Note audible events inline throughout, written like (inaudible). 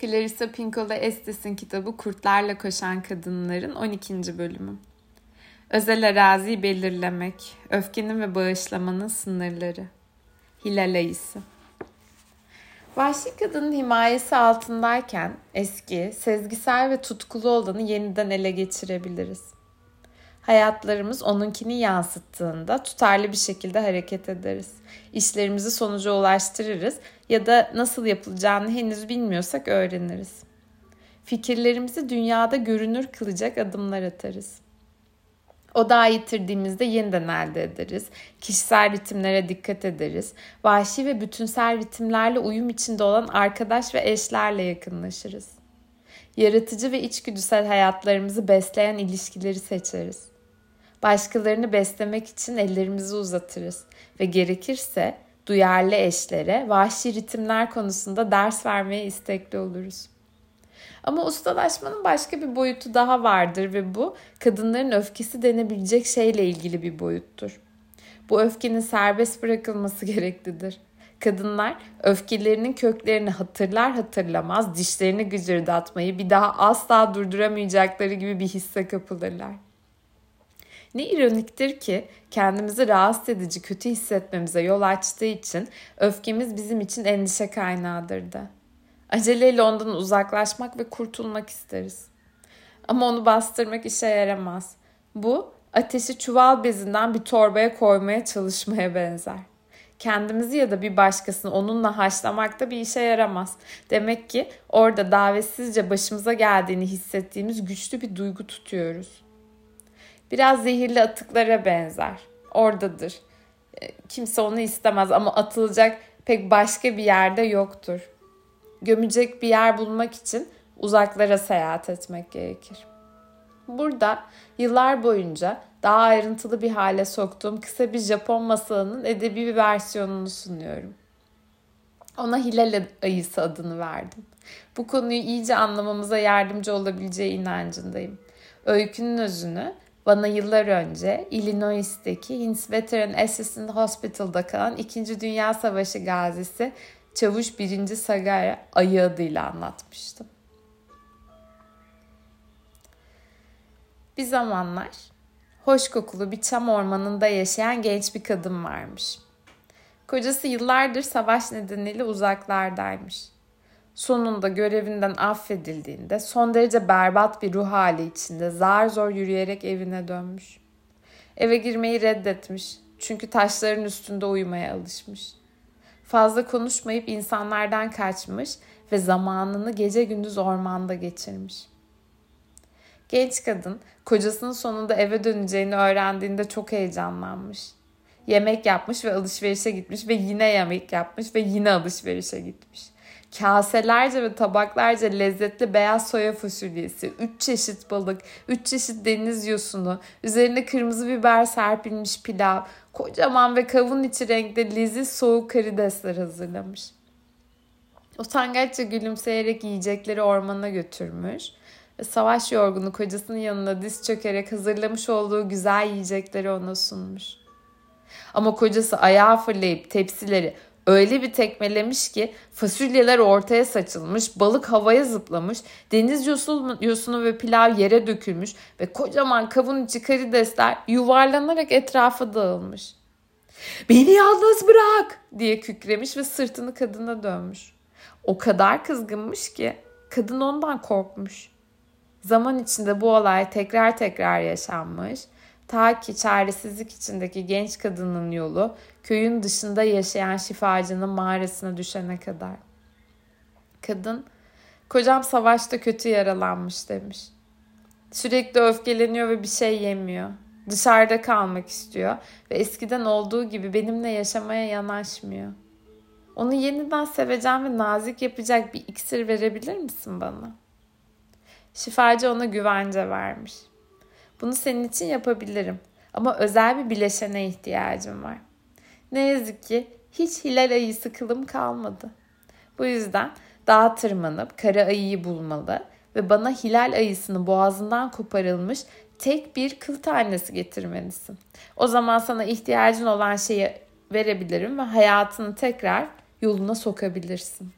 Clarissa Pinkola Estes'in kitabı Kurtlarla Koşan Kadınların 12. bölümü. Özel araziyi belirlemek, öfkenin ve bağışlamanın sınırları. Hilal Ayısı. Vahşi kadının himayesi altındayken eski, sezgisel ve tutkulu olanı yeniden ele geçirebiliriz. Hayatlarımız onunkini yansıttığında tutarlı bir şekilde hareket ederiz. İşlerimizi sonuca ulaştırırız ya da nasıl yapılacağını henüz bilmiyorsak öğreniriz. Fikirlerimizi dünyada görünür kılacak adımlar atarız. O dağı yitirdiğimizde yeniden elde ederiz. Kişisel ritimlere dikkat ederiz. Vahşi ve bütünsel ritimlerle uyum içinde olan arkadaş ve eşlerle yakınlaşırız. Yaratıcı ve içgüdüsel hayatlarımızı besleyen ilişkileri seçeriz. Başkalarını beslemek için ellerimizi uzatırız ve gerekirse duyarlı eşlere vahşi ritimler konusunda ders vermeye istekli oluruz. Ama ustalaşmanın başka bir boyutu daha vardır ve bu kadınların öfkesi denebilecek şeyle ilgili bir boyuttur. Bu öfkenin serbest bırakılması (laughs) gereklidir. Kadınlar öfkelerinin köklerini hatırlar hatırlamaz dişlerini gıcırdatmayı bir daha asla durduramayacakları gibi bir hisse kapılırlar. Ne ironiktir ki kendimizi rahatsız edici kötü hissetmemize yol açtığı için öfkemiz bizim için endişe kaynağıdır da. Aceleyle ondan uzaklaşmak ve kurtulmak isteriz. Ama onu bastırmak işe yaramaz. Bu ateşi çuval bezinden bir torbaya koymaya çalışmaya benzer. Kendimizi ya da bir başkasını onunla haşlamak da bir işe yaramaz. Demek ki orada davetsizce başımıza geldiğini hissettiğimiz güçlü bir duygu tutuyoruz. Biraz zehirli atıklara benzer. Oradadır. E, kimse onu istemez ama atılacak pek başka bir yerde yoktur. Gömecek bir yer bulmak için uzaklara seyahat etmek gerekir. Burada yıllar boyunca daha ayrıntılı bir hale soktuğum kısa bir Japon masalının edebi bir versiyonunu sunuyorum. Ona Hilal ayısı adını verdim. Bu konuyu iyice anlamamıza yardımcı olabileceği inancındayım. Öykünün özünü bana yıllar önce Illinois'teki Hins Veteran Assistant Hospital'da kalan 2. Dünya Savaşı gazisi Çavuş 1. Sagara ayı adıyla anlatmıştım. Bir zamanlar hoş kokulu bir çam ormanında yaşayan genç bir kadın varmış. Kocası yıllardır savaş nedeniyle uzaklardaymış sonunda görevinden affedildiğinde son derece berbat bir ruh hali içinde zar zor yürüyerek evine dönmüş. Eve girmeyi reddetmiş çünkü taşların üstünde uyumaya alışmış. Fazla konuşmayıp insanlardan kaçmış ve zamanını gece gündüz ormanda geçirmiş. Genç kadın kocasının sonunda eve döneceğini öğrendiğinde çok heyecanlanmış. Yemek yapmış ve alışverişe gitmiş ve yine yemek yapmış ve yine alışverişe gitmiş kaselerce ve tabaklarca lezzetli beyaz soya fasulyesi, 3 çeşit balık, 3 çeşit deniz yosunu, üzerine kırmızı biber serpilmiş pilav, kocaman ve kavun içi renkte leziz soğuk karidesler hazırlamış. Utangaçça gülümseyerek yiyecekleri ormana götürmüş ve savaş yorgunu kocasının yanına diz çökerek hazırlamış olduğu güzel yiyecekleri ona sunmuş. Ama kocası ayağa fırlayıp tepsileri öyle bir tekmelemiş ki fasulyeler ortaya saçılmış, balık havaya zıplamış, deniz yosunu, ve pilav yere dökülmüş ve kocaman kavun içi karidesler yuvarlanarak etrafa dağılmış. Beni yalnız bırak diye kükremiş ve sırtını kadına dönmüş. O kadar kızgınmış ki kadın ondan korkmuş. Zaman içinde bu olay tekrar tekrar yaşanmış Ta ki çaresizlik içindeki genç kadının yolu köyün dışında yaşayan şifacının mağarasına düşene kadar. Kadın, kocam savaşta kötü yaralanmış demiş. Sürekli öfkeleniyor ve bir şey yemiyor. Dışarıda kalmak istiyor ve eskiden olduğu gibi benimle yaşamaya yanaşmıyor. Onu yeniden seveceğim ve nazik yapacak bir iksir verebilir misin bana? Şifacı ona güvence vermiş. Bunu senin için yapabilirim. Ama özel bir bileşene ihtiyacım var. Ne yazık ki hiç hilal ayısı kılım kalmadı. Bu yüzden dağa tırmanıp kara ayıyı bulmalı ve bana hilal ayısını boğazından koparılmış tek bir kıl tanesi getirmelisin. O zaman sana ihtiyacın olan şeyi verebilirim ve hayatını tekrar yoluna sokabilirsin.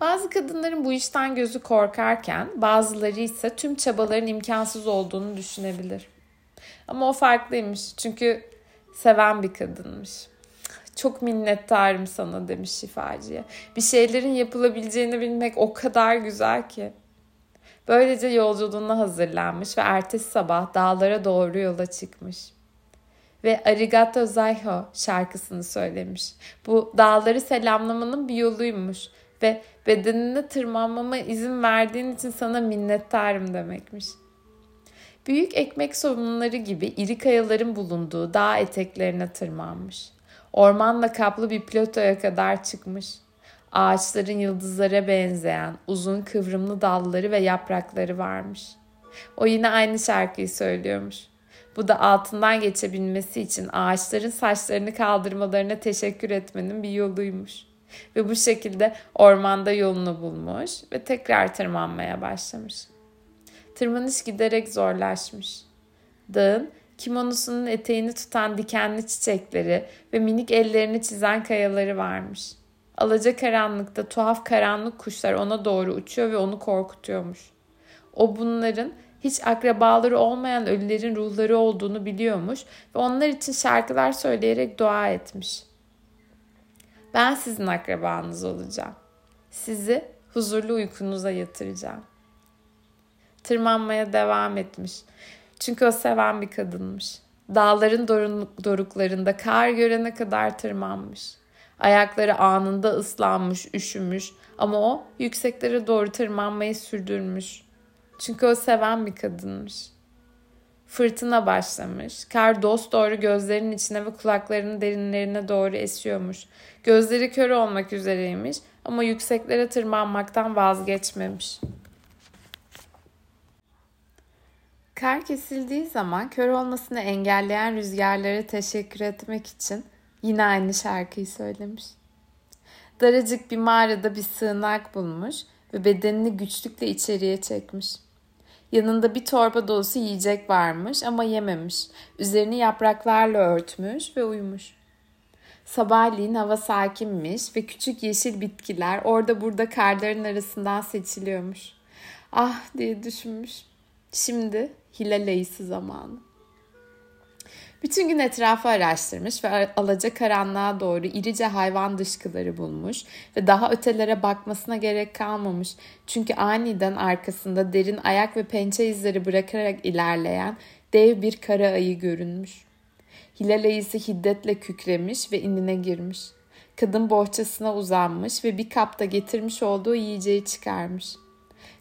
Bazı kadınların bu işten gözü korkarken bazıları ise tüm çabaların imkansız olduğunu düşünebilir. Ama o farklıymış çünkü seven bir kadınmış. Çok minnettarım sana demiş şifacıya. Bir şeylerin yapılabileceğini bilmek o kadar güzel ki. Böylece yolculuğuna hazırlanmış ve ertesi sabah dağlara doğru yola çıkmış. Ve Arigato Zaiho şarkısını söylemiş. Bu dağları selamlamanın bir yoluymuş ve bedenine tırmanmama izin verdiğin için sana minnettarım demekmiş. Büyük ekmek somunları gibi iri kayaların bulunduğu dağ eteklerine tırmanmış. Ormanla kaplı bir platoya kadar çıkmış. Ağaçların yıldızlara benzeyen uzun kıvrımlı dalları ve yaprakları varmış. O yine aynı şarkıyı söylüyormuş. Bu da altından geçebilmesi için ağaçların saçlarını kaldırmalarına teşekkür etmenin bir yoluymuş. Ve bu şekilde ormanda yolunu bulmuş ve tekrar tırmanmaya başlamış. Tırmanış giderek zorlaşmış. Dağın kimonosunun eteğini tutan dikenli çiçekleri ve minik ellerini çizen kayaları varmış. Alaca karanlıkta tuhaf karanlık kuşlar ona doğru uçuyor ve onu korkutuyormuş. O bunların hiç akrabaları olmayan ölülerin ruhları olduğunu biliyormuş ve onlar için şarkılar söyleyerek dua etmiş. Ben sizin akrabanız olacağım. Sizi huzurlu uykunuza yatıracağım. Tırmanmaya devam etmiş. Çünkü o seven bir kadınmış. Dağların doruklarında kar görene kadar tırmanmış. Ayakları anında ıslanmış, üşümüş ama o yükseklere doğru tırmanmayı sürdürmüş. Çünkü o seven bir kadınmış. Fırtına başlamış. Kar dost doğru gözlerinin içine ve kulaklarının derinlerine doğru esiyormuş. Gözleri kör olmak üzereymiş ama yükseklere tırmanmaktan vazgeçmemiş. Kar kesildiği zaman kör olmasını engelleyen rüzgarlara teşekkür etmek için yine aynı şarkıyı söylemiş. Daracık bir mağarada bir sığınak bulmuş ve bedenini güçlükle içeriye çekmiş. Yanında bir torba dolusu yiyecek varmış ama yememiş. Üzerini yapraklarla örtmüş ve uyumuş. Sabahleyin hava sakinmiş ve küçük yeşil bitkiler orada burada karların arasından seçiliyormuş. Ah diye düşünmüş. Şimdi hilal ayısı zamanı. Bütün gün etrafı araştırmış ve alaca karanlığa doğru irice hayvan dışkıları bulmuş ve daha ötelere bakmasına gerek kalmamış. Çünkü aniden arkasında derin ayak ve pençe izleri bırakarak ilerleyen dev bir kara ayı görünmüş. Hilal ayısı hiddetle kükremiş ve inine girmiş. Kadın bohçasına uzanmış ve bir kapta getirmiş olduğu yiyeceği çıkarmış.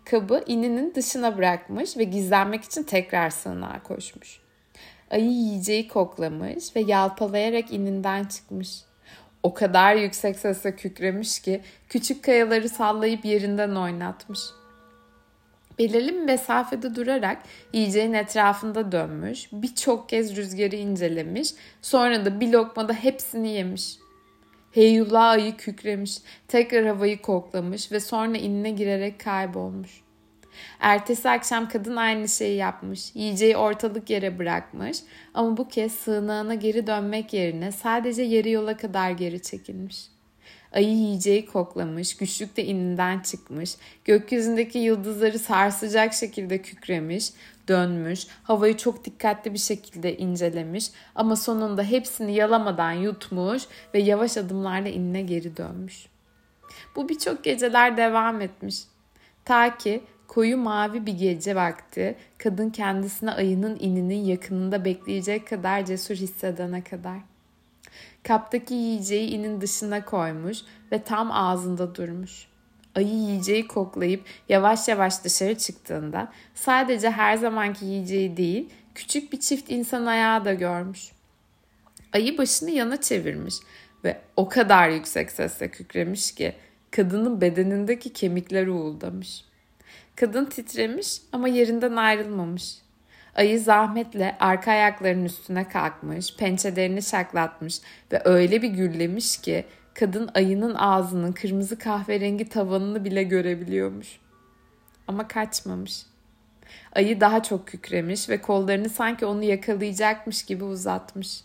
Kabı ininin dışına bırakmış ve gizlenmek için tekrar sığınağa koşmuş. Ayı yiyeceği koklamış ve yalpalayarak ininden çıkmış. O kadar yüksek sesle kükremiş ki küçük kayaları sallayıp yerinden oynatmış. Belirli bir mesafede durarak yiyeceğin etrafında dönmüş, birçok kez rüzgarı incelemiş, sonra da bir lokmada hepsini yemiş. Heyullah ayı kükremiş, tekrar havayı koklamış ve sonra inine girerek kaybolmuş. Ertesi akşam kadın aynı şeyi yapmış. Yiyeceği ortalık yere bırakmış ama bu kez sığınağına geri dönmek yerine sadece yarı yola kadar geri çekilmiş. Ayı yiyeceği koklamış, güçlükte ininden çıkmış, gökyüzündeki yıldızları sarsacak şekilde kükremiş, dönmüş, havayı çok dikkatli bir şekilde incelemiş ama sonunda hepsini yalamadan yutmuş ve yavaş adımlarla inine geri dönmüş. Bu birçok geceler devam etmiş. Ta ki Koyu mavi bir gece vakti kadın kendisine ayının ininin yakınında bekleyecek kadar cesur hissedene kadar. Kaptaki yiyeceği inin dışına koymuş ve tam ağzında durmuş. Ayı yiyeceği koklayıp yavaş yavaş dışarı çıktığında sadece her zamanki yiyeceği değil küçük bir çift insan ayağı da görmüş. Ayı başını yana çevirmiş ve o kadar yüksek sesle kükremiş ki kadının bedenindeki kemikler uğuldamış. Kadın titremiş ama yerinden ayrılmamış. Ayı zahmetle arka ayaklarının üstüne kalkmış, pençelerini şaklatmış ve öyle bir gürlemiş ki kadın ayının ağzının kırmızı kahverengi tavanını bile görebiliyormuş. Ama kaçmamış. Ayı daha çok kükremiş ve kollarını sanki onu yakalayacakmış gibi uzatmış.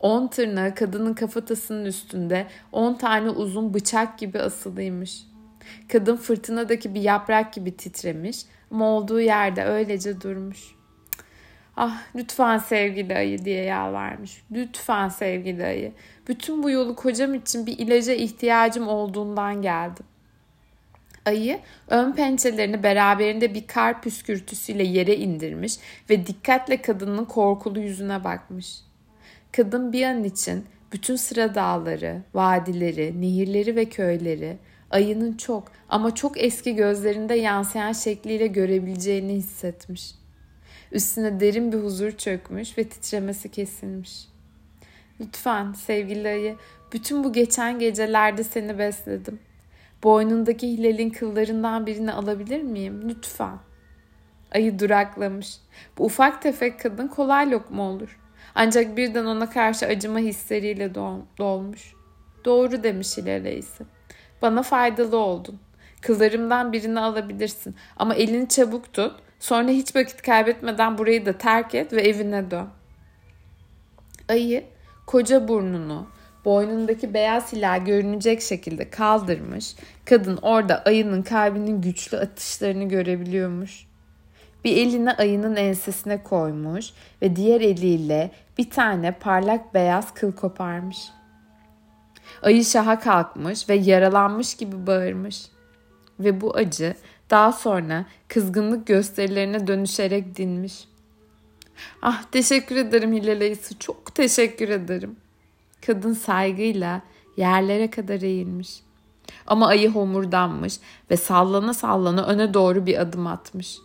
On tırnağı kadının kafatasının üstünde on tane uzun bıçak gibi asılıymış. Kadın fırtınadaki bir yaprak gibi titremiş ama olduğu yerde öylece durmuş. Ah lütfen sevgili ayı diye yalvarmış. Lütfen sevgili ayı. Bütün bu yolu kocam için bir ilaca ihtiyacım olduğundan geldim. Ayı ön pençelerini beraberinde bir kar püskürtüsüyle yere indirmiş ve dikkatle kadının korkulu yüzüne bakmış. Kadın bir an için bütün sıra dağları, vadileri, nehirleri ve köyleri ayının çok ama çok eski gözlerinde yansıyan şekliyle görebileceğini hissetmiş. Üstüne derin bir huzur çökmüş ve titremesi kesilmiş. Lütfen sevgili ayı, bütün bu geçen gecelerde seni besledim. Boynundaki hilalin kıllarından birini alabilir miyim? Lütfen. Ayı duraklamış. Bu ufak tefek kadın kolay lokma olur. Ancak birden ona karşı acıma hisleriyle dolmuş. Doğru demiş Hilal Reis'i. Bana faydalı oldun. Kızlarımdan birini alabilirsin ama elini çabuk tut. Sonra hiç vakit kaybetmeden burayı da terk et ve evine dön. Ayı koca burnunu, boynundaki beyaz hilal görünecek şekilde kaldırmış. Kadın orada ayının kalbinin güçlü atışlarını görebiliyormuş. Bir elini ayının ensesine koymuş ve diğer eliyle bir tane parlak beyaz kıl koparmış. Ayı şaha kalkmış ve yaralanmış gibi bağırmış. Ve bu acı daha sonra kızgınlık gösterilerine dönüşerek dinmiş. Ah teşekkür ederim Hilal Ayısı çok teşekkür ederim. Kadın saygıyla yerlere kadar eğilmiş. Ama ayı homurdanmış ve sallana sallana öne doğru bir adım atmış.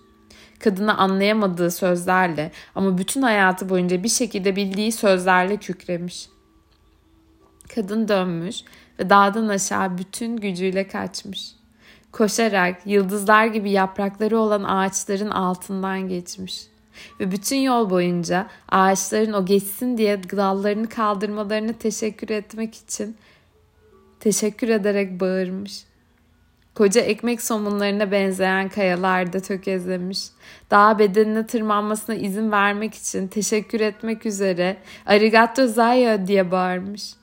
Kadını anlayamadığı sözlerle ama bütün hayatı boyunca bir şekilde bildiği sözlerle kükremiş. Kadın dönmüş ve dağdan aşağı bütün gücüyle kaçmış. Koşarak yıldızlar gibi yaprakları olan ağaçların altından geçmiş. Ve bütün yol boyunca ağaçların o geçsin diye dallarını kaldırmalarını teşekkür etmek için teşekkür ederek bağırmış. Koca ekmek somunlarına benzeyen kayalarda tökezlemiş. Dağ bedenine tırmanmasına izin vermek için teşekkür etmek üzere arigato zaya diye bağırmış.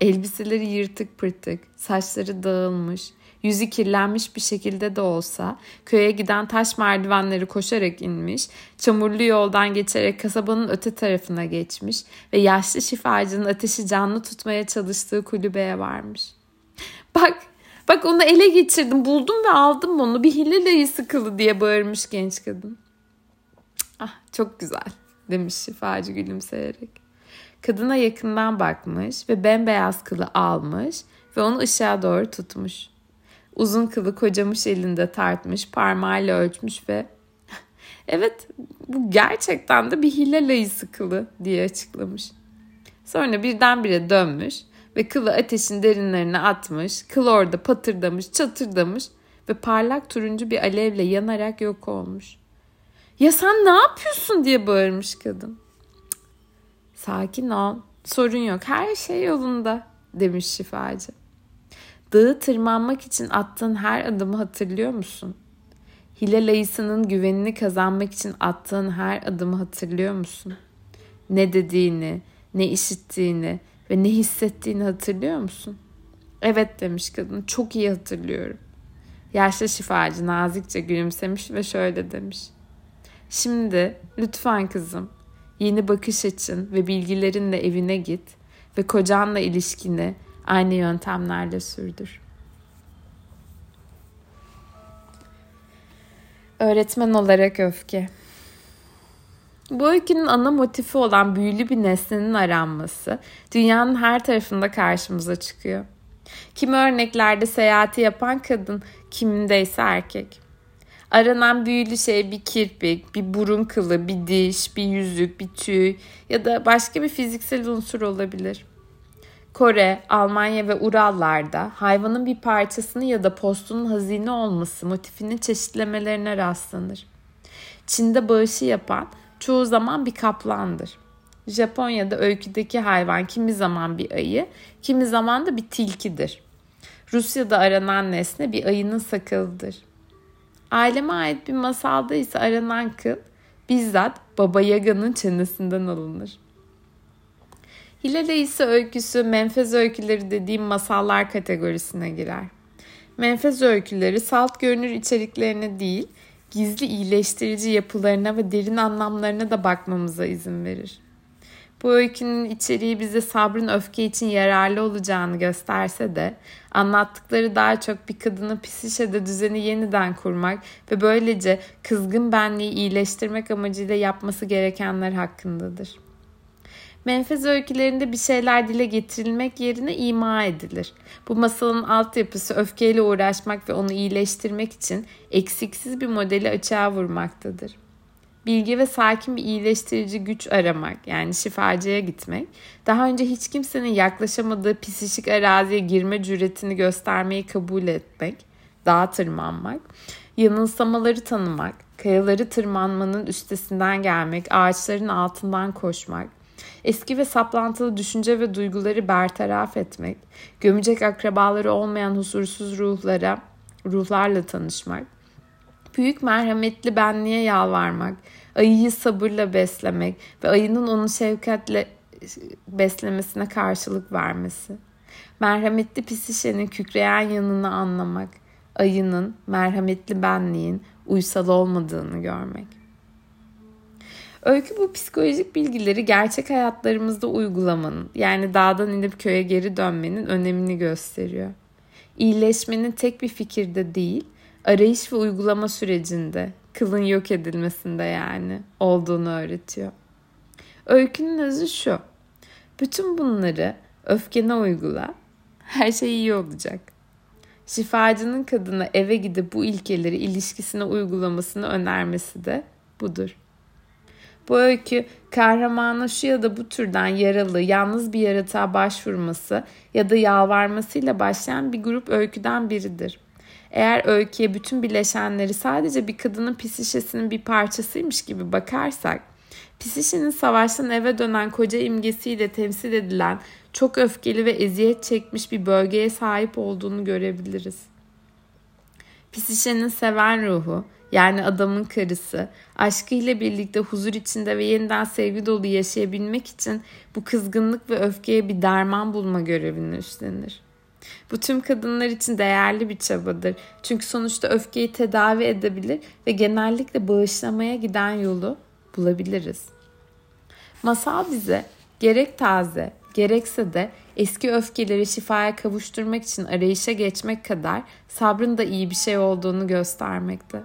Elbiseleri yırtık pırtık, saçları dağılmış, yüzü kirlenmiş bir şekilde de olsa köye giden taş merdivenleri koşarak inmiş, çamurlu yoldan geçerek kasabanın öte tarafına geçmiş ve yaşlı şifacının ateşi canlı tutmaya çalıştığı kulübeye varmış. Bak, bak onu ele geçirdim, buldum ve aldım onu bir hile sıkılı diye bağırmış genç kadın. Ah çok güzel demiş şifacı gülümseyerek. Kadına yakından bakmış ve bembeyaz kılı almış ve onu ışığa doğru tutmuş. Uzun kılı kocamış elinde tartmış, parmağıyla ölçmüş ve (laughs) evet bu gerçekten de bir hilal ayısı kılı diye açıklamış. Sonra birdenbire dönmüş ve kılı ateşin derinlerine atmış. Kıl orada patırdamış, çatırdamış ve parlak turuncu bir alevle yanarak yok olmuş. Ya sen ne yapıyorsun diye bağırmış kadın. Sakin ol, sorun yok, her şey yolunda demiş şifacı. Dağı tırmanmak için attığın her adımı hatırlıyor musun? Hilal ayısının güvenini kazanmak için attığın her adımı hatırlıyor musun? Ne dediğini, ne işittiğini ve ne hissettiğini hatırlıyor musun? Evet demiş kadın, çok iyi hatırlıyorum. Yaşlı şifacı nazikçe gülümsemiş ve şöyle demiş. Şimdi lütfen kızım yeni bakış açın ve bilgilerinle evine git ve kocanla ilişkini aynı yöntemlerle sürdür. Öğretmen olarak öfke. Bu öykünün ana motifi olan büyülü bir nesnenin aranması dünyanın her tarafında karşımıza çıkıyor. Kimi örneklerde seyahati yapan kadın, kimindeyse erkek. Aranan büyülü şey bir kirpik, bir burun kılı, bir diş, bir yüzük, bir tüy ya da başka bir fiziksel unsur olabilir. Kore, Almanya ve Urallarda hayvanın bir parçasını ya da postunun hazine olması motifinin çeşitlemelerine rastlanır. Çin'de bağışı yapan çoğu zaman bir kaplandır. Japonya'da öyküdeki hayvan kimi zaman bir ayı, kimi zaman da bir tilkidir. Rusya'da aranan nesne bir ayının sakalıdır. Aileme ait bir masalda ise aranan kıl bizzat Baba Yaga'nın çenesinden alınır. Hilal ise öyküsü menfez öyküleri dediğim masallar kategorisine girer. Menfez öyküleri salt görünür içeriklerine değil, gizli iyileştirici yapılarına ve derin anlamlarına da bakmamıza izin verir. Bu öykünün içeriği bize sabrın öfke için yararlı olacağını gösterse de anlattıkları daha çok bir kadının psişede düzeni yeniden kurmak ve böylece kızgın benliği iyileştirmek amacıyla yapması gerekenler hakkındadır. Menfez öykülerinde bir şeyler dile getirilmek yerine ima edilir. Bu masalın altyapısı öfkeyle uğraşmak ve onu iyileştirmek için eksiksiz bir modeli açığa vurmaktadır. Bilgi ve sakin bir iyileştirici güç aramak yani şifacıya gitmek, daha önce hiç kimsenin yaklaşamadığı psişik araziye girme cüretini göstermeyi kabul etmek, dağa tırmanmak, yanılsamaları tanımak, kayaları tırmanmanın üstesinden gelmek, ağaçların altından koşmak, eski ve saplantılı düşünce ve duyguları bertaraf etmek, gömecek akrabaları olmayan husursuz ruhlara, ruhlarla tanışmak, büyük merhametli benliğe yalvarmak, ayıyı sabırla beslemek ve ayının onu şefkatle beslemesine karşılık vermesi. Merhametli pisişenin kükreyen yanını anlamak, ayının, merhametli benliğin uysal olmadığını görmek. Öykü bu psikolojik bilgileri gerçek hayatlarımızda uygulamanın, yani dağdan inip köye geri dönmenin önemini gösteriyor. İyileşmenin tek bir fikirde değil, arayış ve uygulama sürecinde, kılın yok edilmesinde yani olduğunu öğretiyor. Öykünün özü şu. Bütün bunları öfkene uygula. Her şey iyi olacak. Şifacının kadına eve gidip bu ilkeleri ilişkisine uygulamasını önermesi de budur. Bu öykü kahramana şu ya da bu türden yaralı, yalnız bir yaratığa başvurması ya da yalvarmasıyla başlayan bir grup öyküden biridir. Eğer öyküye bütün bileşenleri sadece bir kadının pisişesinin bir parçasıymış gibi bakarsak, pisişenin savaştan eve dönen koca imgesiyle temsil edilen çok öfkeli ve eziyet çekmiş bir bölgeye sahip olduğunu görebiliriz. Pisişenin seven ruhu, yani adamın karısı, aşkıyla birlikte huzur içinde ve yeniden sevgi dolu yaşayabilmek için bu kızgınlık ve öfkeye bir derman bulma görevini üstlenir. Bu tüm kadınlar için değerli bir çabadır. Çünkü sonuçta öfkeyi tedavi edebilir ve genellikle bağışlamaya giden yolu bulabiliriz. Masal bize gerek taze, gerekse de eski öfkeleri şifaya kavuşturmak için arayışa geçmek kadar sabrın da iyi bir şey olduğunu göstermekte.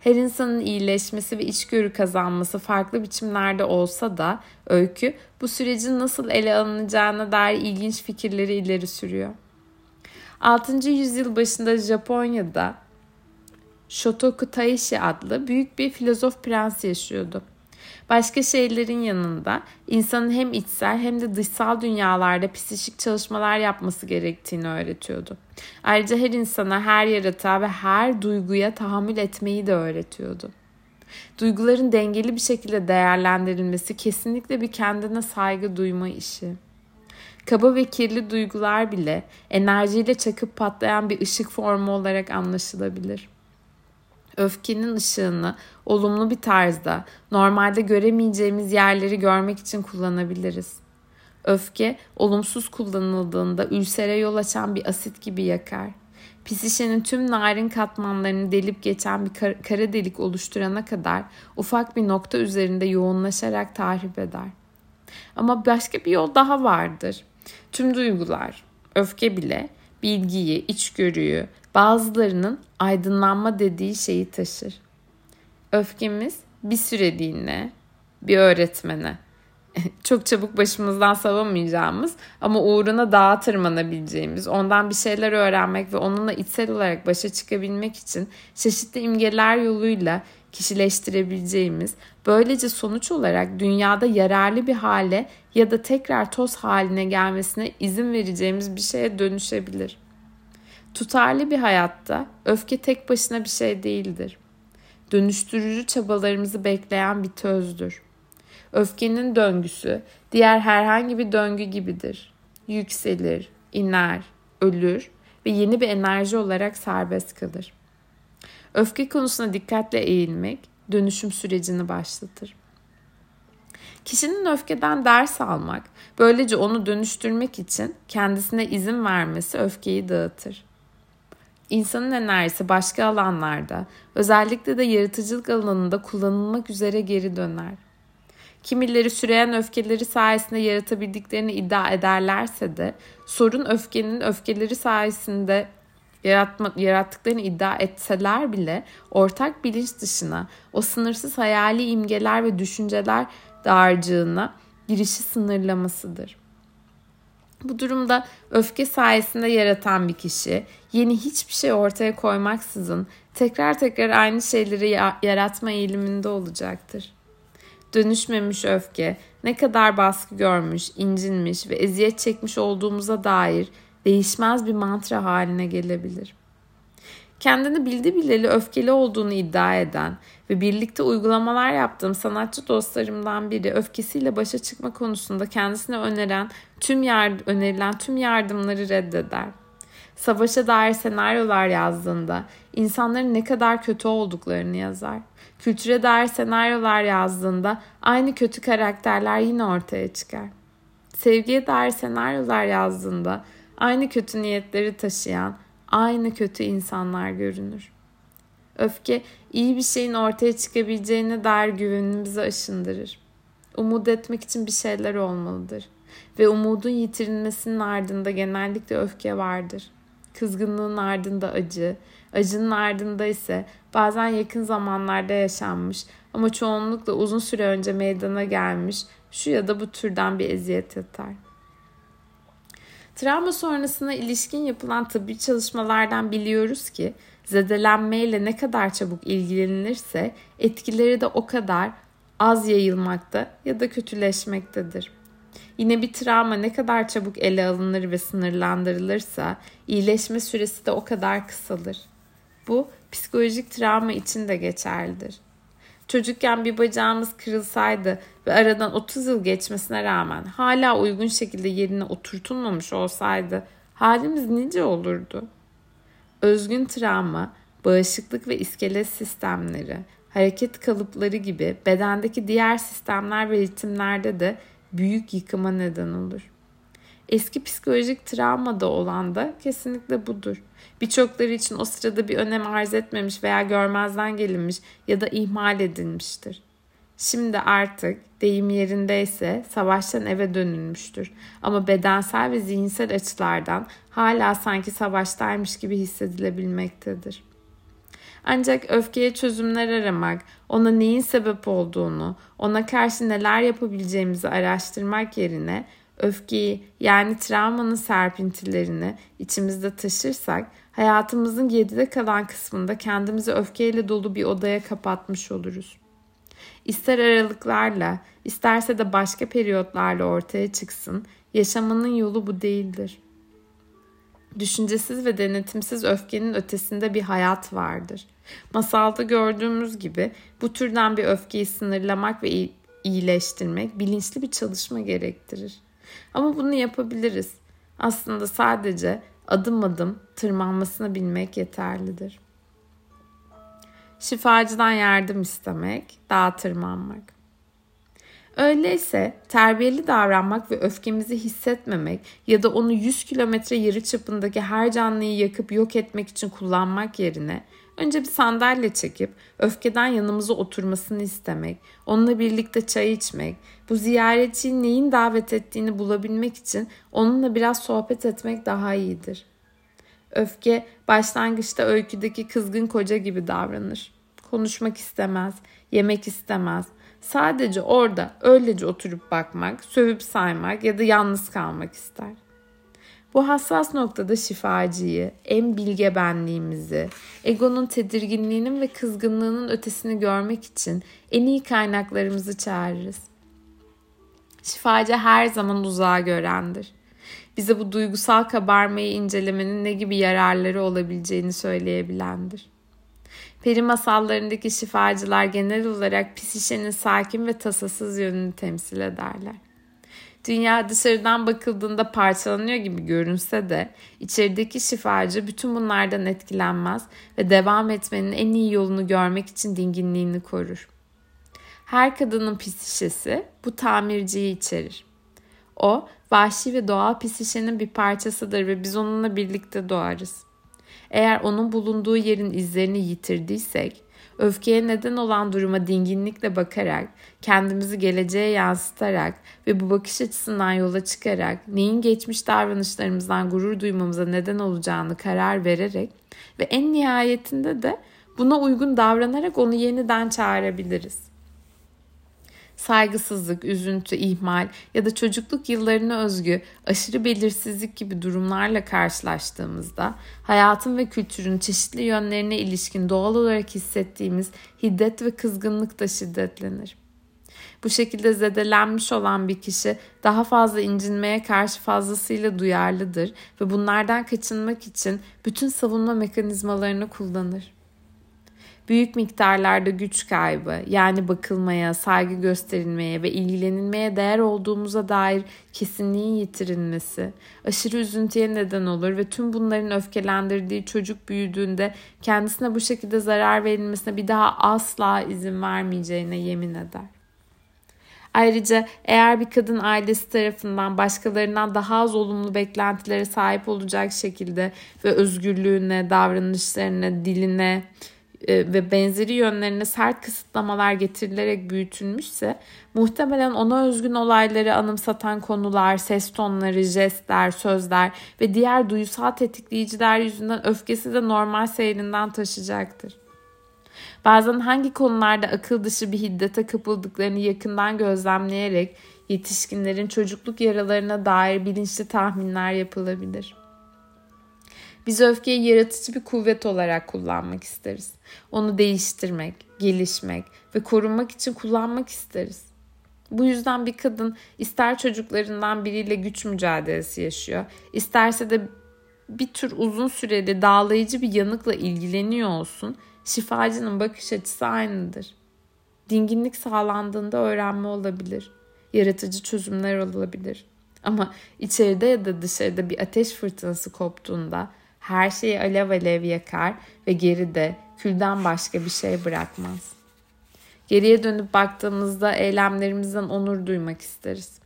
Her insanın iyileşmesi ve içgörü kazanması farklı biçimlerde olsa da öykü bu sürecin nasıl ele alınacağına dair ilginç fikirleri ileri sürüyor. 6. yüzyıl başında Japonya'da Shotoku Taishi adlı büyük bir filozof prens yaşıyordu. Başka şeylerin yanında insanın hem içsel hem de dışsal dünyalarda psikik çalışmalar yapması gerektiğini öğretiyordu. Ayrıca her insana, her yaratığa ve her duyguya tahammül etmeyi de öğretiyordu. Duyguların dengeli bir şekilde değerlendirilmesi kesinlikle bir kendine saygı duyma işi. Kaba ve kirli duygular bile enerjiyle çakıp patlayan bir ışık formu olarak anlaşılabilir. Öfkenin ışığını olumlu bir tarzda normalde göremeyeceğimiz yerleri görmek için kullanabiliriz. Öfke olumsuz kullanıldığında ülsere yol açan bir asit gibi yakar. Pisişenin tüm narin katmanlarını delip geçen bir kar- kara delik oluşturana kadar ufak bir nokta üzerinde yoğunlaşarak tahrip eder. Ama başka bir yol daha vardır. Tüm duygular, öfke bile bilgiyi, içgörüyü, bazılarının aydınlanma dediği şeyi taşır. Öfkemiz bir süreliğine bir öğretmene (laughs) çok çabuk başımızdan savamayacağımız ama uğruna dağa tırmanabileceğimiz, ondan bir şeyler öğrenmek ve onunla içsel olarak başa çıkabilmek için çeşitli imgeler yoluyla kişileştirebileceğimiz, böylece sonuç olarak dünyada yararlı bir hale ya da tekrar toz haline gelmesine izin vereceğimiz bir şeye dönüşebilir. Tutarlı bir hayatta öfke tek başına bir şey değildir. Dönüştürücü çabalarımızı bekleyen bir tözdür. Öfkenin döngüsü diğer herhangi bir döngü gibidir. Yükselir, iner, ölür ve yeni bir enerji olarak serbest kalır. Öfke konusuna dikkatle eğilmek dönüşüm sürecini başlatır. Kişinin öfkeden ders almak, böylece onu dönüştürmek için kendisine izin vermesi öfkeyi dağıtır. İnsanın enerjisi başka alanlarda, özellikle de yaratıcılık alanında kullanılmak üzere geri döner. Kimileri süreyen öfkeleri sayesinde yaratabildiklerini iddia ederlerse de sorun öfkenin öfkeleri sayesinde yaratma, yarattıklarını iddia etseler bile ortak bilinç dışına o sınırsız hayali imgeler ve düşünceler dağarcığına girişi sınırlamasıdır. Bu durumda öfke sayesinde yaratan bir kişi yeni hiçbir şey ortaya koymaksızın tekrar tekrar aynı şeyleri yaratma eğiliminde olacaktır. Dönüşmemiş öfke ne kadar baskı görmüş, incinmiş ve eziyet çekmiş olduğumuza dair değişmez bir mantra haline gelebilir. Kendini bildi bileli öfkeli olduğunu iddia eden ve birlikte uygulamalar yaptığım sanatçı dostlarımdan biri öfkesiyle başa çıkma konusunda kendisine öneren tüm yard önerilen tüm yardımları reddeder. Savaşa dair senaryolar yazdığında insanların ne kadar kötü olduklarını yazar. Kültüre dair senaryolar yazdığında aynı kötü karakterler yine ortaya çıkar. Sevgiye dair senaryolar yazdığında aynı kötü niyetleri taşıyan aynı kötü insanlar görünür. Öfke iyi bir şeyin ortaya çıkabileceğine dair güvenimizi aşındırır. Umut etmek için bir şeyler olmalıdır. Ve umudun yitirilmesinin ardında genellikle öfke vardır. Kızgınlığın ardında acı, acının ardında ise bazen yakın zamanlarda yaşanmış ama çoğunlukla uzun süre önce meydana gelmiş şu ya da bu türden bir eziyet yatar. Travma sonrasına ilişkin yapılan tıbbi çalışmalardan biliyoruz ki zedelenmeyle ne kadar çabuk ilgilenilirse etkileri de o kadar az yayılmakta ya da kötüleşmektedir. Yine bir travma ne kadar çabuk ele alınır ve sınırlandırılırsa iyileşme süresi de o kadar kısalır. Bu psikolojik travma için de geçerlidir. Çocukken bir bacağımız kırılsaydı ve aradan 30 yıl geçmesine rağmen hala uygun şekilde yerine oturtulmamış olsaydı halimiz nice olurdu? Özgün travma, bağışıklık ve iskelet sistemleri, hareket kalıpları gibi bedendeki diğer sistemler ve ritimlerde de büyük yıkıma neden olur. Eski psikolojik travmada olan da kesinlikle budur. Birçokları için o sırada bir önem arz etmemiş veya görmezden gelinmiş ya da ihmal edilmiştir. Şimdi artık deyim yerindeyse savaştan eve dönülmüştür. Ama bedensel ve zihinsel açılardan hala sanki savaştaymış gibi hissedilebilmektedir. Ancak öfkeye çözümler aramak, ona neyin sebep olduğunu, ona karşı neler yapabileceğimizi araştırmak yerine öfkeyi yani travmanın serpintilerini içimizde taşırsak hayatımızın geride kalan kısmında kendimizi öfkeyle dolu bir odaya kapatmış oluruz. İster aralıklarla, isterse de başka periyotlarla ortaya çıksın, yaşamanın yolu bu değildir. Düşüncesiz ve denetimsiz öfkenin ötesinde bir hayat vardır. Masalda gördüğümüz gibi bu türden bir öfkeyi sınırlamak ve iyileştirmek bilinçli bir çalışma gerektirir. Ama bunu yapabiliriz. Aslında sadece adım adım tırmanmasını bilmek yeterlidir. Şifacıdan yardım istemek, dağa tırmanmak. Öyleyse terbiyeli davranmak ve öfkemizi hissetmemek ya da onu 100 kilometre yarı çapındaki her canlıyı yakıp yok etmek için kullanmak yerine önce bir sandalye çekip öfkeden yanımıza oturmasını istemek, onunla birlikte çay içmek, bu ziyaretçiyi neyin davet ettiğini bulabilmek için onunla biraz sohbet etmek daha iyidir. Öfke başlangıçta öyküdeki kızgın koca gibi davranır. Konuşmak istemez, yemek istemez, Sadece orada öylece oturup bakmak, sövüp saymak ya da yalnız kalmak ister. Bu hassas noktada şifacıyı, en bilge benliğimizi, egonun tedirginliğinin ve kızgınlığının ötesini görmek için en iyi kaynaklarımızı çağırırız. Şifacı her zaman uzağa görendir. Bize bu duygusal kabarmayı incelemenin ne gibi yararları olabileceğini söyleyebilendir. Peri masallarındaki şifacılar genel olarak psişenin sakin ve tasasız yönünü temsil ederler. Dünya dışarıdan bakıldığında parçalanıyor gibi görünse de içerideki şifacı bütün bunlardan etkilenmez ve devam etmenin en iyi yolunu görmek için dinginliğini korur. Her kadının psişesi bu tamirciyi içerir. O, vahşi ve doğal psişenin bir parçasıdır ve biz onunla birlikte doğarız. eğer onun bulunduğu yerin izlerini yitirdiysek, öfkeye neden olan duruma dinginlikle bakarak, kendimizi geleceğe yansıtarak ve bu bakış açısından yola çıkarak neyin geçmiş davranışlarımızdan gurur duymamıza neden olacağını karar vererek ve en nihayetinde de buna uygun davranarak onu yeniden çağırabiliriz saygısızlık, üzüntü, ihmal ya da çocukluk yıllarına özgü aşırı belirsizlik gibi durumlarla karşılaştığımızda hayatın ve kültürün çeşitli yönlerine ilişkin doğal olarak hissettiğimiz hiddet ve kızgınlık da şiddetlenir. Bu şekilde zedelenmiş olan bir kişi daha fazla incinmeye karşı fazlasıyla duyarlıdır ve bunlardan kaçınmak için bütün savunma mekanizmalarını kullanır büyük miktarlarda güç kaybı yani bakılmaya, saygı gösterilmeye ve ilgilenilmeye değer olduğumuza dair kesinliğin yitirilmesi aşırı üzüntüye neden olur ve tüm bunların öfkelendirdiği çocuk büyüdüğünde kendisine bu şekilde zarar verilmesine bir daha asla izin vermeyeceğine yemin eder. Ayrıca eğer bir kadın ailesi tarafından başkalarından daha az olumlu beklentilere sahip olacak şekilde ve özgürlüğüne, davranışlarına, diline, ve benzeri yönlerine sert kısıtlamalar getirilerek büyütülmüşse muhtemelen ona özgün olayları anımsatan konular, ses tonları, jestler, sözler ve diğer duysal tetikleyiciler yüzünden öfkesi de normal seyrinden taşıyacaktır. Bazen hangi konularda akıl dışı bir hiddete kapıldıklarını yakından gözlemleyerek yetişkinlerin çocukluk yaralarına dair bilinçli tahminler yapılabilir.'' Biz öfkeyi yaratıcı bir kuvvet olarak kullanmak isteriz. Onu değiştirmek, gelişmek ve korunmak için kullanmak isteriz. Bu yüzden bir kadın ister çocuklarından biriyle güç mücadelesi yaşıyor, isterse de bir tür uzun süreli dağlayıcı bir yanıkla ilgileniyor olsun, şifacının bakış açısı aynıdır. Dinginlik sağlandığında öğrenme olabilir, yaratıcı çözümler olabilir. Ama içeride ya da dışarıda bir ateş fırtınası koptuğunda her şeyi alev alev yakar ve geride külden başka bir şey bırakmaz. Geriye dönüp baktığımızda eylemlerimizden onur duymak isteriz.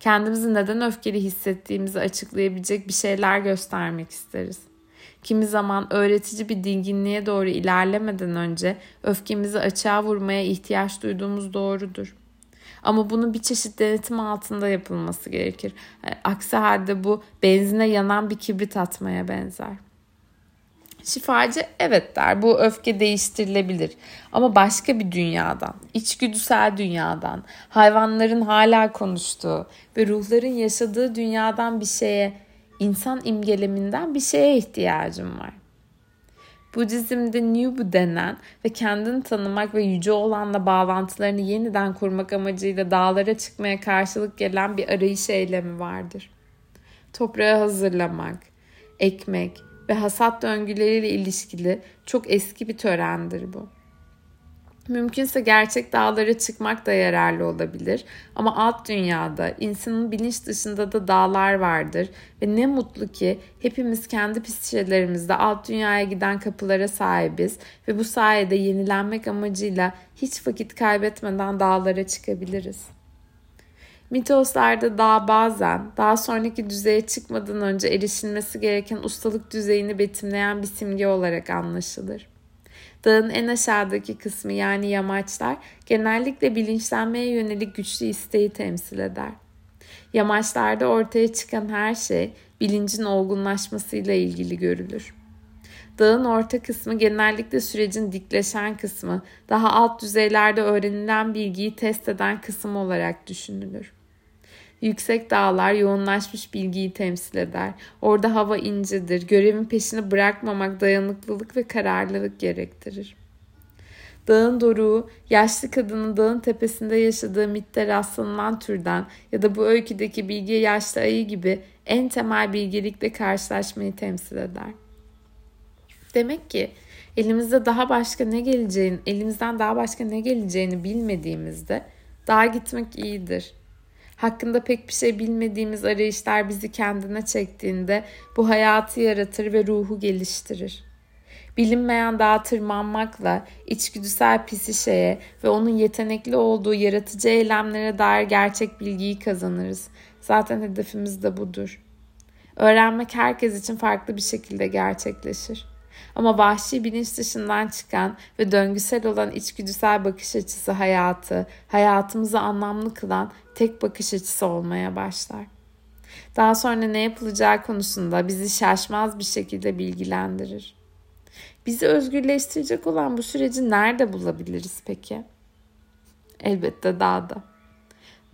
Kendimizi neden öfkeli hissettiğimizi açıklayabilecek bir şeyler göstermek isteriz. Kimi zaman öğretici bir dinginliğe doğru ilerlemeden önce öfkemizi açığa vurmaya ihtiyaç duyduğumuz doğrudur. Ama bunun bir çeşit denetim altında yapılması gerekir. E, aksi halde bu benzine yanan bir kibrit atmaya benzer. Şifacı evet der bu öfke değiştirilebilir ama başka bir dünyadan, içgüdüsel dünyadan, hayvanların hala konuştuğu ve ruhların yaşadığı dünyadan bir şeye, insan imgeleminden bir şeye ihtiyacım var. Budizm'de Nubu denen ve kendini tanımak ve yüce olanla bağlantılarını yeniden kurmak amacıyla dağlara çıkmaya karşılık gelen bir arayış eylemi vardır. Toprağı hazırlamak, ekmek ve hasat döngüleriyle ilişkili çok eski bir törendir bu. Mümkünse gerçek dağlara çıkmak da yararlı olabilir. Ama alt dünyada insanın bilinç dışında da dağlar vardır. Ve ne mutlu ki hepimiz kendi psikelerimizde alt dünyaya giden kapılara sahibiz. Ve bu sayede yenilenmek amacıyla hiç vakit kaybetmeden dağlara çıkabiliriz. Mitoslarda dağ bazen daha sonraki düzeye çıkmadan önce erişilmesi gereken ustalık düzeyini betimleyen bir simge olarak anlaşılır. Dağın en aşağıdaki kısmı yani yamaçlar genellikle bilinçlenmeye yönelik güçlü isteği temsil eder. Yamaçlarda ortaya çıkan her şey bilincin olgunlaşmasıyla ilgili görülür. Dağın orta kısmı genellikle sürecin dikleşen kısmı, daha alt düzeylerde öğrenilen bilgiyi test eden kısım olarak düşünülür. Yüksek dağlar yoğunlaşmış bilgiyi temsil eder. Orada hava incedir. Görevin peşini bırakmamak dayanıklılık ve kararlılık gerektirir. Dağın doruğu, yaşlı kadının dağın tepesinde yaşadığı mitte rastlanılan türden ya da bu öyküdeki bilgi yaşlı ayı gibi en temel bilgelikle karşılaşmayı temsil eder. Demek ki elimizde daha başka ne geleceğini, elimizden daha başka ne geleceğini bilmediğimizde dağa gitmek iyidir hakkında pek bir şey bilmediğimiz arayışlar bizi kendine çektiğinde bu hayatı yaratır ve ruhu geliştirir. Bilinmeyen dağa tırmanmakla içgüdüsel pisişeye ve onun yetenekli olduğu yaratıcı eylemlere dair gerçek bilgiyi kazanırız. Zaten hedefimiz de budur. Öğrenmek herkes için farklı bir şekilde gerçekleşir. Ama vahşi bilinç dışından çıkan ve döngüsel olan içgüdüsel bakış açısı hayatı, hayatımızı anlamlı kılan tek bakış açısı olmaya başlar. Daha sonra ne yapılacağı konusunda bizi şaşmaz bir şekilde bilgilendirir. Bizi özgürleştirecek olan bu süreci nerede bulabiliriz peki? Elbette dağda.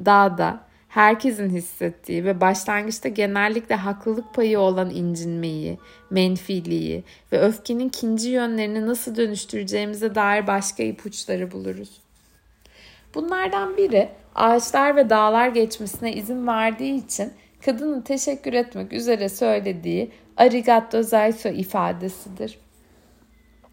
Dağda herkesin hissettiği ve başlangıçta genellikle haklılık payı olan incinmeyi, menfiliği ve öfkenin ikinci yönlerini nasıl dönüştüreceğimize dair başka ipuçları buluruz. Bunlardan biri ağaçlar ve dağlar geçmesine izin verdiği için kadının teşekkür etmek üzere söylediği arigato zaiso ifadesidir.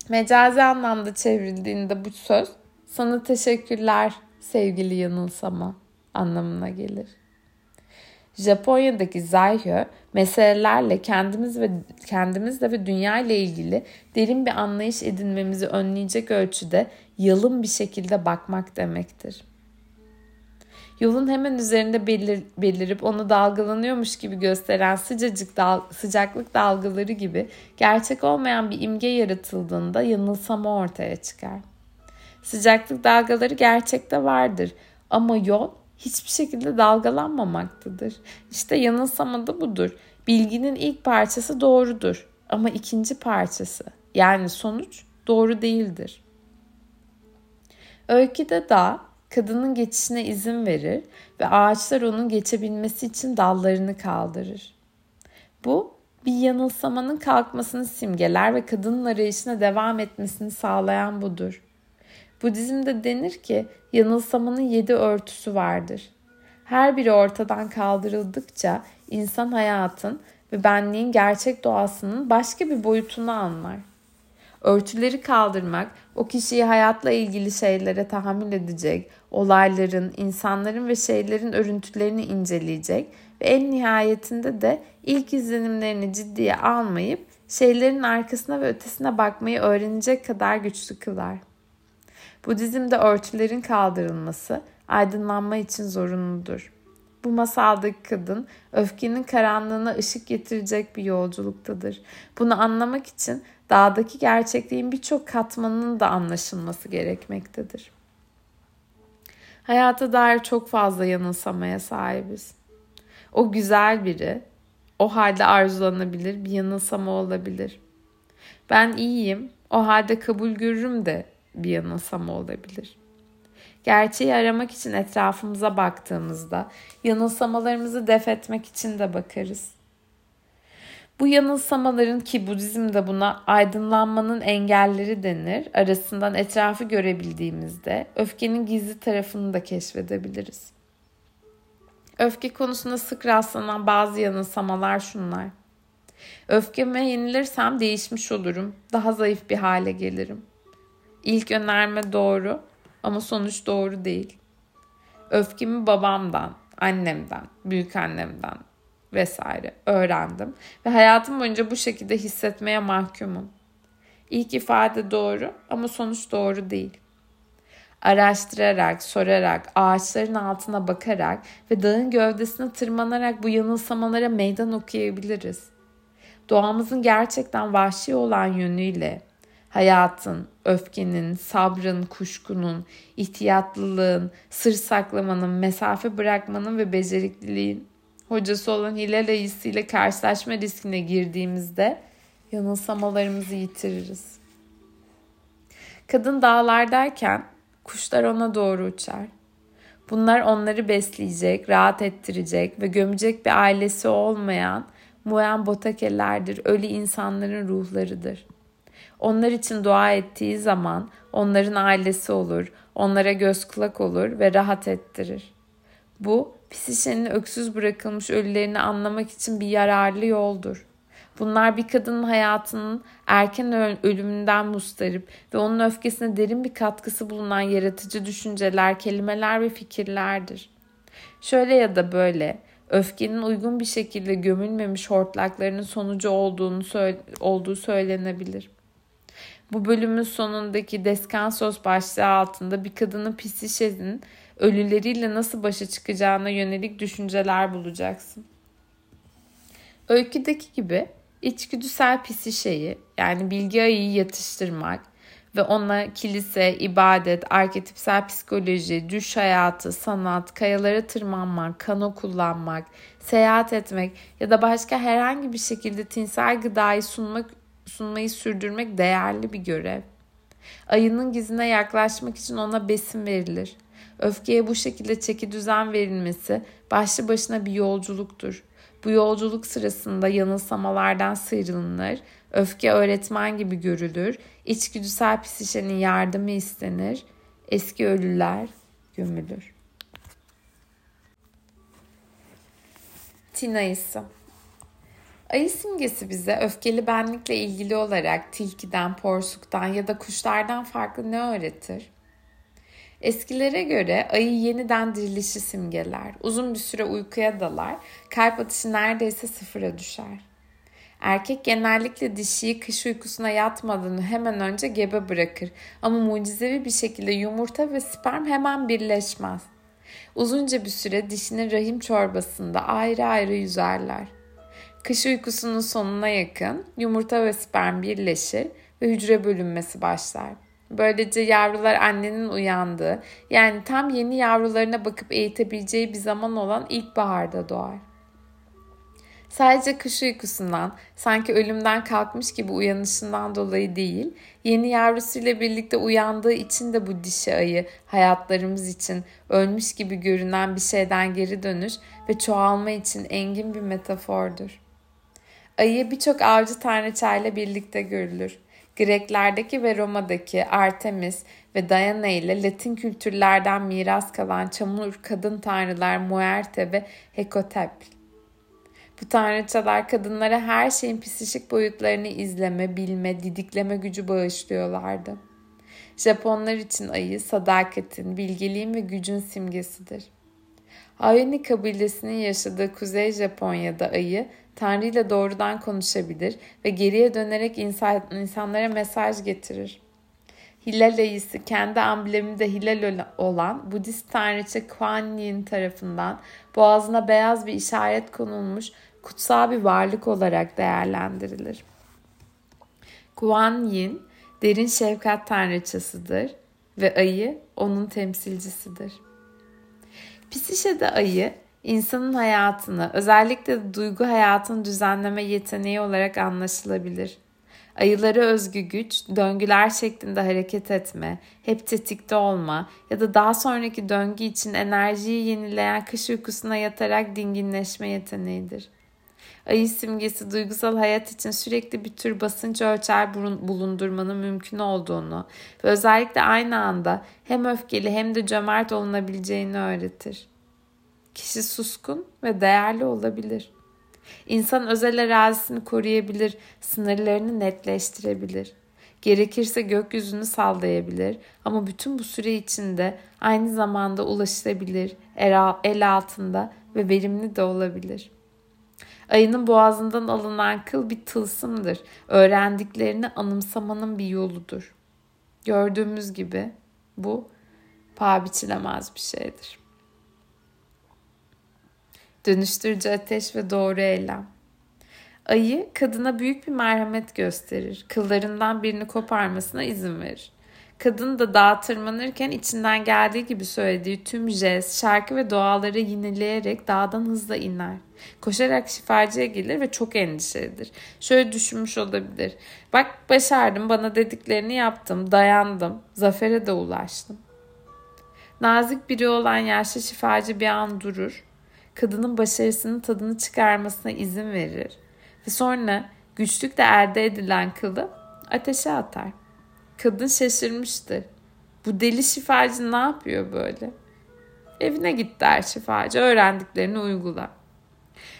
Mecazi anlamda çevrildiğinde bu söz sana teşekkürler sevgili yanılsama anlamına gelir. Japonya'daki Zaihyo meselelerle kendimiz ve kendimizle ve dünya ile ilgili derin bir anlayış edinmemizi önleyecek ölçüde yalın bir şekilde bakmak demektir. Yolun hemen üzerinde belir, belirip onu dalgalanıyormuş gibi gösteren sıcacık dal, sıcaklık dalgaları gibi gerçek olmayan bir imge yaratıldığında yanılsama ortaya çıkar. Sıcaklık dalgaları gerçekte vardır ama yol hiçbir şekilde dalgalanmamaktadır. İşte yanılsama da budur. Bilginin ilk parçası doğrudur ama ikinci parçası yani sonuç doğru değildir. Öyküde da kadının geçişine izin verir ve ağaçlar onun geçebilmesi için dallarını kaldırır. Bu bir yanılsamanın kalkmasını simgeler ve kadının arayışına devam etmesini sağlayan budur. Budizm'de denir ki yanılsamanın yedi örtüsü vardır. Her biri ortadan kaldırıldıkça insan hayatın ve benliğin gerçek doğasının başka bir boyutunu anlar. Örtüleri kaldırmak o kişiyi hayatla ilgili şeylere tahammül edecek, olayların, insanların ve şeylerin örüntülerini inceleyecek ve en nihayetinde de ilk izlenimlerini ciddiye almayıp şeylerin arkasına ve ötesine bakmayı öğrenecek kadar güçlü kılar. Budizm'de örtülerin kaldırılması aydınlanma için zorunludur. Bu masaldaki kadın öfkenin karanlığına ışık getirecek bir yolculuktadır. Bunu anlamak için dağdaki gerçekliğin birçok katmanının da anlaşılması gerekmektedir. Hayata dair çok fazla yanılsamaya sahibiz. O güzel biri, o halde arzulanabilir bir yanılsama olabilir. Ben iyiyim, o halde kabul görürüm de bir yanılsama olabilir. Gerçeği aramak için etrafımıza baktığımızda yanılsamalarımızı def etmek için de bakarız. Bu yanılsamaların ki Budizm'de buna aydınlanmanın engelleri denir. Arasından etrafı görebildiğimizde öfkenin gizli tarafını da keşfedebiliriz. Öfke konusunda sık rastlanan bazı yanılsamalar şunlar. Öfkeme yenilirsem değişmiş olurum. Daha zayıf bir hale gelirim. İlk önerme doğru ama sonuç doğru değil. Öfkemi babamdan, annemden, büyük annemden vesaire öğrendim ve hayatım boyunca bu şekilde hissetmeye mahkumum. İlk ifade doğru ama sonuç doğru değil. Araştırarak, sorarak, ağaçların altına bakarak ve dağın gövdesine tırmanarak bu yanılsamalara meydan okuyabiliriz. Doğamızın gerçekten vahşi olan yönüyle hayatın, öfkenin, sabrın, kuşkunun, ihtiyatlılığın, sır saklamanın, mesafe bırakmanın ve becerikliliğin hocası olan Hilal Ayısı ile karşılaşma riskine girdiğimizde yanılsamalarımızı yitiririz. Kadın dağlardayken kuşlar ona doğru uçar. Bunlar onları besleyecek, rahat ettirecek ve gömecek bir ailesi olmayan Muen Botakelerdir, ölü insanların ruhlarıdır. Onlar için dua ettiği zaman onların ailesi olur, onlara göz kulak olur ve rahat ettirir. Bu Psişe'nin öksüz bırakılmış ölülerini anlamak için bir yararlı yoldur. Bunlar bir kadının hayatının erken ölümünden mustarip ve onun öfkesine derin bir katkısı bulunan yaratıcı düşünceler, kelimeler ve fikirlerdir. Şöyle ya da böyle öfkenin uygun bir şekilde gömülmemiş hortlaklarının sonucu olduğunu olduğu söylenebilir. Bu bölümün sonundaki Descansos başlığı altında bir kadının psişenin ölüleriyle nasıl başa çıkacağına yönelik düşünceler bulacaksın. Öyküdeki gibi içgüdüsel pisişeyi yani bilgi ayıyı yatıştırmak ve ona kilise, ibadet, arketipsel psikoloji, düş hayatı, sanat, kayalara tırmanmak, kano kullanmak, seyahat etmek ya da başka herhangi bir şekilde tinsel gıdayı sunmak, sunmayı sürdürmek değerli bir görev. Ayının gizine yaklaşmak için ona besin verilir. Öfkeye bu şekilde çeki düzen verilmesi başlı başına bir yolculuktur. Bu yolculuk sırasında yanılsamalardan sıyrılınır, öfke öğretmen gibi görülür, içgüdüsel psişenin yardımı istenir, eski ölüler gömülür. Tin ayısı Ayı simgesi bize öfkeli benlikle ilgili olarak tilkiden, porsuktan ya da kuşlardan farklı ne öğretir? Eskilere göre ayı yeniden dirilişi simgeler. Uzun bir süre uykuya dalar, kalp atışı neredeyse sıfıra düşer. Erkek genellikle dişiyi kış uykusuna yatmadan hemen önce gebe bırakır ama mucizevi bir şekilde yumurta ve sperm hemen birleşmez. Uzunca bir süre dişinin rahim çorbasında ayrı ayrı yüzerler. Kış uykusunun sonuna yakın yumurta ve sperm birleşir ve hücre bölünmesi başlar. Böylece yavrular annenin uyandığı yani tam yeni yavrularına bakıp eğitebileceği bir zaman olan ilkbaharda doğar. Sadece kış uykusundan, sanki ölümden kalkmış gibi uyanışından dolayı değil, yeni yavrusuyla birlikte uyandığı için de bu dişi ayı hayatlarımız için ölmüş gibi görünen bir şeyden geri dönüş ve çoğalma için engin bir metafordur. Ayı birçok avcı tanrıçayla birlikte görülür. Greklerdeki ve Roma'daki Artemis ve Diana ile Latin kültürlerden miras kalan çamur kadın tanrılar Muerte ve Hekotepl. Bu tanrıçalar kadınlara her şeyin psişik boyutlarını izleme, bilme, didikleme gücü bağışlıyorlardı. Japonlar için ayı sadakatin, bilgeliğin ve gücün simgesidir. Ayoni kabilesinin yaşadığı Kuzey Japonya'da ayı Tanrı ile doğrudan konuşabilir ve geriye dönerek insan, insanlara mesaj getirir. Hilal ayısı kendi ambleminde hilal olan Budist tanrıça Kuan Yin tarafından boğazına beyaz bir işaret konulmuş kutsal bir varlık olarak değerlendirilir. Kuan Yin derin şefkat tanrıçasıdır ve ayı onun temsilcisidir. Pisişe'de ayı insanın hayatını, özellikle duygu hayatını düzenleme yeteneği olarak anlaşılabilir. Ayıları özgü güç, döngüler şeklinde hareket etme, hep tetikte olma ya da daha sonraki döngü için enerjiyi yenileyen kış uykusuna yatarak dinginleşme yeteneğidir. Ayı simgesi duygusal hayat için sürekli bir tür basınç ölçer bulundurmanın mümkün olduğunu ve özellikle aynı anda hem öfkeli hem de cömert olunabileceğini öğretir. Kişi suskun ve değerli olabilir. İnsan özel arazisini koruyabilir, sınırlarını netleştirebilir. Gerekirse gökyüzünü sallayabilir ama bütün bu süre içinde aynı zamanda ulaşılabilir, el altında ve verimli de olabilir. Ayının boğazından alınan kıl bir tılsımdır. Öğrendiklerini anımsamanın bir yoludur. Gördüğümüz gibi bu paha biçilemez bir şeydir. Dönüştürücü ateş ve doğru eylem. Ayı kadına büyük bir merhamet gösterir. Kıllarından birini koparmasına izin verir. Kadın da dağa tırmanırken içinden geldiği gibi söylediği tüm jest, şarkı ve duaları yineleyerek dağdan hızla iner. Koşarak şifacıya gelir ve çok endişelidir. Şöyle düşünmüş olabilir. Bak başardım, bana dediklerini yaptım, dayandım, zafere de ulaştım. Nazik biri olan yaşlı şifacı bir an durur kadının başarısının tadını çıkarmasına izin verir ve sonra güçlükle elde edilen kılı ateşe atar. Kadın şaşırmıştır. Bu deli şifacı ne yapıyor böyle? Evine git der şifacı öğrendiklerini uygula.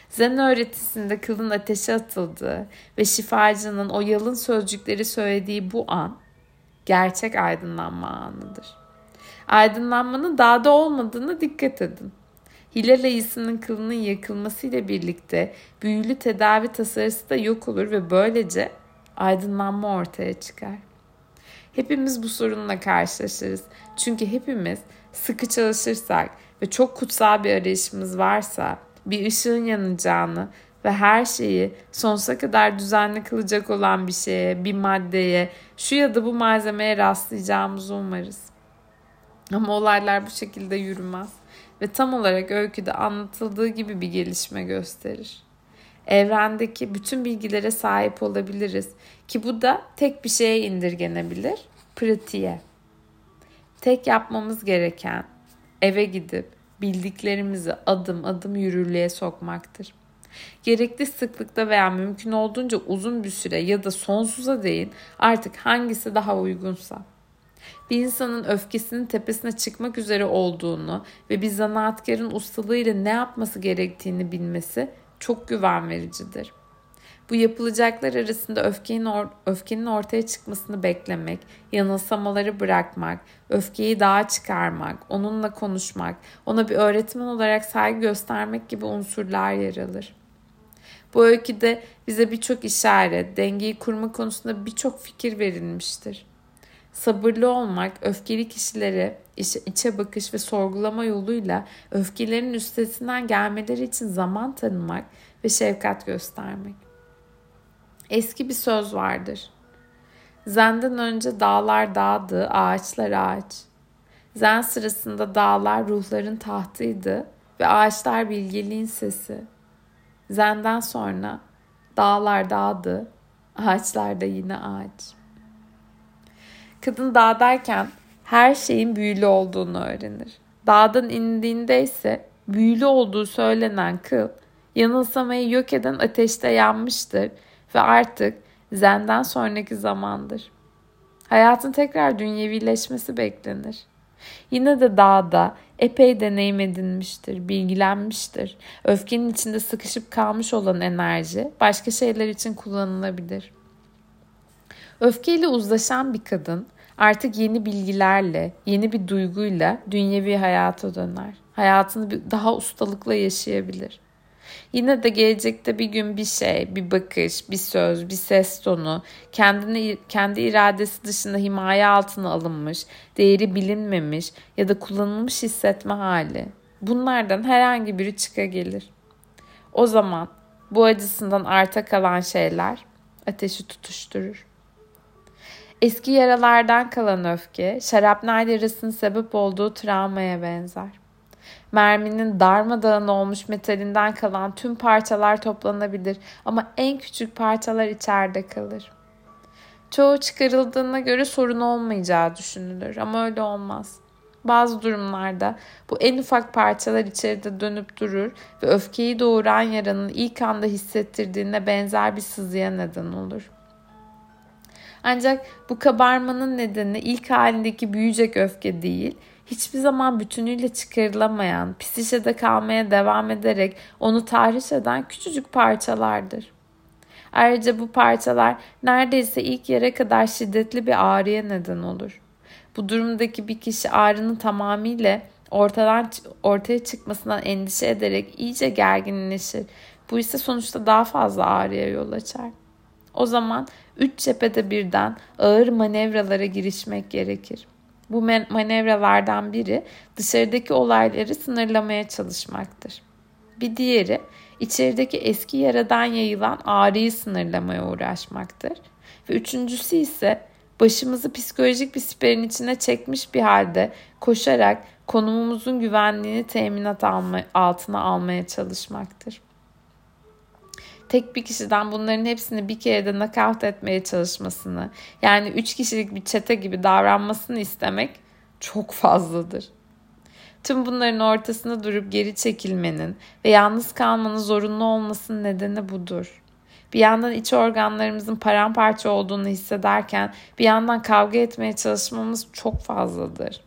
Zen öğretisinde kılın ateşe atıldığı ve şifacının o yalın sözcükleri söylediği bu an gerçek aydınlanma anıdır. Aydınlanmanın dağda olmadığını dikkat edin. Hilal ayısının kılının yakılmasıyla birlikte büyülü tedavi tasarısı da yok olur ve böylece aydınlanma ortaya çıkar. Hepimiz bu sorunla karşılaşırız. Çünkü hepimiz sıkı çalışırsak ve çok kutsal bir arayışımız varsa bir ışığın yanacağını ve her şeyi sonsuza kadar düzenli kılacak olan bir şeye, bir maddeye, şu ya da bu malzemeye rastlayacağımızı umarız. Ama olaylar bu şekilde yürümez ve tam olarak öyküde anlatıldığı gibi bir gelişme gösterir. Evrendeki bütün bilgilere sahip olabiliriz ki bu da tek bir şeye indirgenebilir, pratiğe. Tek yapmamız gereken eve gidip bildiklerimizi adım adım yürürlüğe sokmaktır. Gerekli sıklıkta veya mümkün olduğunca uzun bir süre ya da sonsuza değin artık hangisi daha uygunsa. Bir insanın öfkesinin tepesine çıkmak üzere olduğunu ve bir zanaatkarın ustalığıyla ne yapması gerektiğini bilmesi çok güven vericidir. Bu yapılacaklar arasında öfkenin, or- öfkenin ortaya çıkmasını beklemek, yanılsamaları bırakmak, öfkeyi dağa çıkarmak, onunla konuşmak, ona bir öğretmen olarak saygı göstermek gibi unsurlar yer alır. Bu öyküde bize birçok işaret, dengeyi kurma konusunda birçok fikir verilmiştir. Sabırlı olmak, öfkeli kişileri içe bakış ve sorgulama yoluyla öfkelerin üstesinden gelmeleri için zaman tanımak ve şefkat göstermek. Eski bir söz vardır. Zen'den önce dağlar dağdı, ağaçlar ağaç. Zen sırasında dağlar ruhların tahtıydı ve ağaçlar bilgeliğin sesi. Zen'den sonra dağlar dağdı, ağaçlar da yine ağaç. Kadın dağdayken her şeyin büyülü olduğunu öğrenir. Dağdan indiğinde ise büyülü olduğu söylenen kıl yanılsamayı yok eden ateşte yanmıştır ve artık zenden sonraki zamandır. Hayatın tekrar dünyevileşmesi beklenir. Yine de dağda epey deneyim edinmiştir, bilgilenmiştir. Öfkenin içinde sıkışıp kalmış olan enerji başka şeyler için kullanılabilir. Öfkeyle uzlaşan bir kadın artık yeni bilgilerle, yeni bir duyguyla dünyevi hayata döner. Hayatını daha ustalıkla yaşayabilir. Yine de gelecekte bir gün bir şey, bir bakış, bir söz, bir ses tonu, kendini kendi iradesi dışında himaye altına alınmış, değeri bilinmemiş ya da kullanılmış hissetme hali. Bunlardan herhangi biri çıka gelir. O zaman bu acısından arta kalan şeyler ateşi tutuşturur. Eski yaralardan kalan öfke, şarapnel yarasının sebep olduğu travmaya benzer. Merminin darmadağın olmuş metalinden kalan tüm parçalar toplanabilir ama en küçük parçalar içeride kalır. Çoğu çıkarıldığına göre sorun olmayacağı düşünülür ama öyle olmaz. Bazı durumlarda bu en ufak parçalar içeride dönüp durur ve öfkeyi doğuran yaranın ilk anda hissettirdiğine benzer bir sızıya neden olur. Ancak bu kabarmanın nedeni ilk halindeki büyüyecek öfke değil, hiçbir zaman bütünüyle çıkarılamayan, psişede kalmaya devam ederek onu tahriş eden küçücük parçalardır. Ayrıca bu parçalar neredeyse ilk yere kadar şiddetli bir ağrıya neden olur. Bu durumdaki bir kişi ağrının tamamıyla ortadan ortaya çıkmasından endişe ederek iyice gerginleşir. Bu ise sonuçta daha fazla ağrıya yol açar. O zaman üç cephede birden ağır manevralara girişmek gerekir. Bu manevralardan biri dışarıdaki olayları sınırlamaya çalışmaktır. Bir diğeri içerideki eski yaradan yayılan ağrıyı sınırlamaya uğraşmaktır. Ve üçüncüsü ise başımızı psikolojik bir siperin içine çekmiş bir halde koşarak konumumuzun güvenliğini teminat alma, altına almaya çalışmaktır tek bir kişiden bunların hepsini bir kerede nakavt etmeye çalışmasını yani üç kişilik bir çete gibi davranmasını istemek çok fazladır. Tüm bunların ortasında durup geri çekilmenin ve yalnız kalmanın zorunlu olmasının nedeni budur. Bir yandan iç organlarımızın paramparça olduğunu hissederken bir yandan kavga etmeye çalışmamız çok fazladır.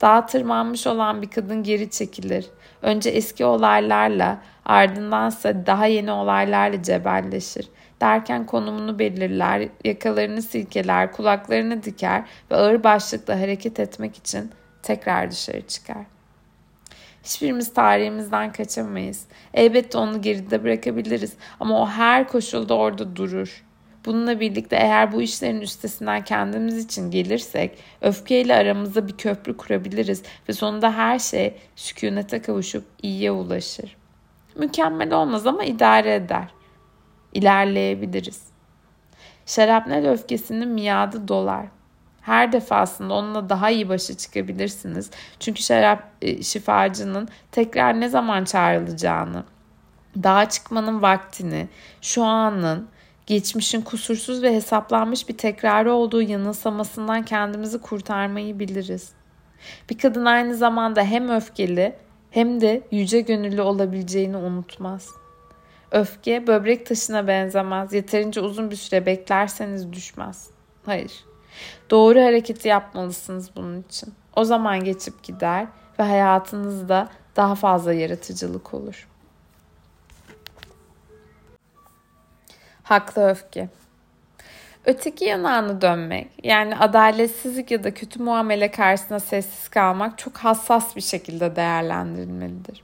Dağa tırmanmış olan bir kadın geri çekilir. Önce eski olaylarla ardındansa daha yeni olaylarla cebelleşir. Derken konumunu belirler, yakalarını silkeler, kulaklarını diker ve ağır başlıkla hareket etmek için tekrar dışarı çıkar. Hiçbirimiz tarihimizden kaçamayız. Elbette onu geride bırakabiliriz ama o her koşulda orada durur. Bununla birlikte eğer bu işlerin üstesinden kendimiz için gelirsek öfkeyle aramızda bir köprü kurabiliriz ve sonunda her şey sükunete kavuşup iyiye ulaşır. Mükemmel olmaz ama idare eder. İlerleyebiliriz. Şarapnel öfkesinin miadı dolar. Her defasında onunla daha iyi başa çıkabilirsiniz. Çünkü şarap e, şifacının tekrar ne zaman çağrılacağını, dağa çıkmanın vaktini, şu anın, geçmişin kusursuz ve hesaplanmış bir tekrarı olduğu yanılsamasından kendimizi kurtarmayı biliriz. Bir kadın aynı zamanda hem öfkeli hem de yüce gönüllü olabileceğini unutmaz. Öfke böbrek taşına benzemez. Yeterince uzun bir süre beklerseniz düşmez. Hayır. Doğru hareketi yapmalısınız bunun için. O zaman geçip gider ve hayatınızda daha fazla yaratıcılık olur. Haklı öfke. Öteki yanağını dönmek, yani adaletsizlik ya da kötü muamele karşısında sessiz kalmak çok hassas bir şekilde değerlendirilmelidir.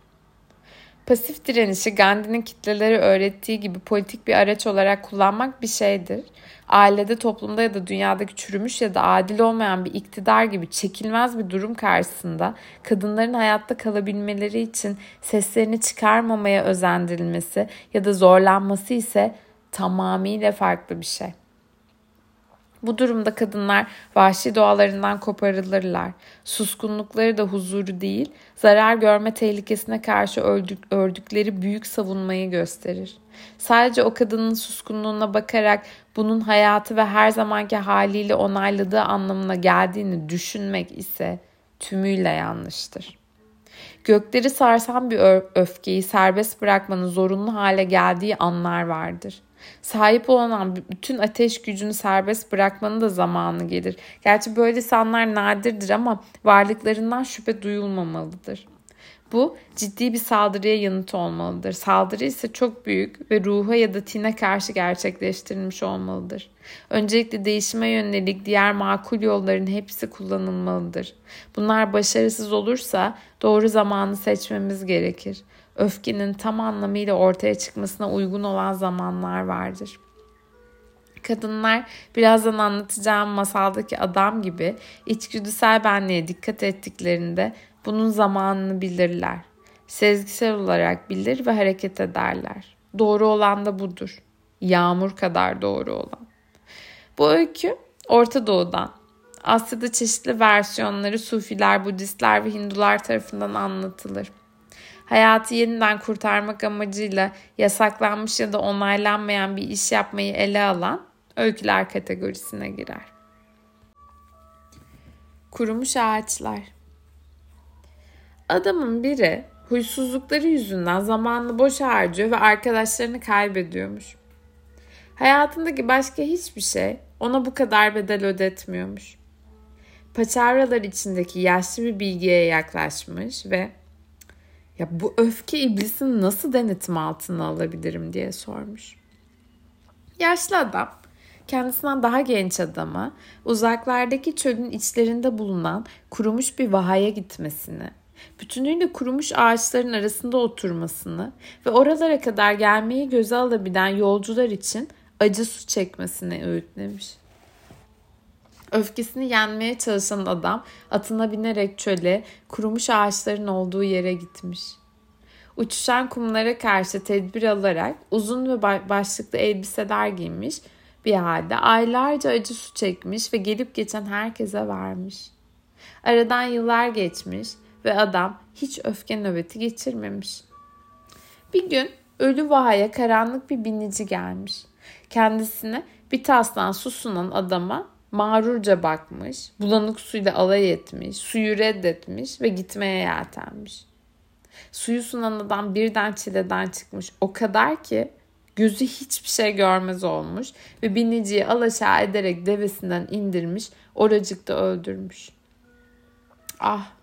Pasif direnişi Gandhi'nin kitleleri öğrettiği gibi politik bir araç olarak kullanmak bir şeydir. Ailede, toplumda ya da dünyadaki çürümüş ya da adil olmayan bir iktidar gibi çekilmez bir durum karşısında kadınların hayatta kalabilmeleri için seslerini çıkarmamaya özendirilmesi ya da zorlanması ise tamamıyla farklı bir şey. Bu durumda kadınlar vahşi doğalarından koparılırlar. Suskunlukları da huzuru değil, zarar görme tehlikesine karşı ördük, ördükleri büyük savunmayı gösterir. Sadece o kadının suskunluğuna bakarak bunun hayatı ve her zamanki haliyle onayladığı anlamına geldiğini düşünmek ise tümüyle yanlıştır. Gökleri sarsan bir öfkeyi serbest bırakmanın zorunlu hale geldiği anlar vardır. Sahip olan bütün ateş gücünü serbest bırakmanın da zamanı gelir. Gerçi böyle insanlar nadirdir ama varlıklarından şüphe duyulmamalıdır. Bu ciddi bir saldırıya yanıt olmalıdır. Saldırı ise çok büyük ve ruha ya da tine karşı gerçekleştirilmiş olmalıdır. Öncelikle değişime yönelik diğer makul yolların hepsi kullanılmalıdır. Bunlar başarısız olursa doğru zamanı seçmemiz gerekir. Öfkenin tam anlamıyla ortaya çıkmasına uygun olan zamanlar vardır. Kadınlar birazdan anlatacağım masaldaki adam gibi içgüdüsel benliğe dikkat ettiklerinde bunun zamanını bilirler. Sezgisel olarak bilir ve hareket ederler. Doğru olan da budur. Yağmur kadar doğru olan. Bu öykü Orta Doğu'dan. Asya'da çeşitli versiyonları Sufiler, Budistler ve Hindular tarafından anlatılır. Hayatı yeniden kurtarmak amacıyla yasaklanmış ya da onaylanmayan bir iş yapmayı ele alan öyküler kategorisine girer. Kurumuş ağaçlar Adamın biri huysuzlukları yüzünden zamanını boş harcıyor ve arkadaşlarını kaybediyormuş. Hayatındaki başka hiçbir şey ona bu kadar bedel ödetmiyormuş. Paçavralar içindeki yaşlı bir bilgiye yaklaşmış ve ya bu öfke iblisini nasıl denetim altına alabilirim diye sormuş. Yaşlı adam kendisinden daha genç adama uzaklardaki çölün içlerinde bulunan kurumuş bir vahaya gitmesini bütünüyle kurumuş ağaçların arasında oturmasını ve oralara kadar gelmeyi göze alabilen yolcular için acı su çekmesini öğütlemiş. Öfkesini yenmeye çalışan adam atına binerek çöle, kurumuş ağaçların olduğu yere gitmiş. Uçuşan kumlara karşı tedbir alarak uzun ve başlıklı elbiseler giymiş bir halde aylarca acı su çekmiş ve gelip geçen herkese vermiş. Aradan yıllar geçmiş ve adam hiç öfke nöbeti geçirmemiş. Bir gün ölü vahaya karanlık bir binici gelmiş. Kendisine bir taslan su sunan adama mağrurca bakmış, bulanık suyla alay etmiş, suyu reddetmiş ve gitmeye yeltenmiş. Suyu sunan adam birden çileden çıkmış. O kadar ki gözü hiçbir şey görmez olmuş ve biniciyi alaşağı ederek devesinden indirmiş, oracıkta öldürmüş. Ah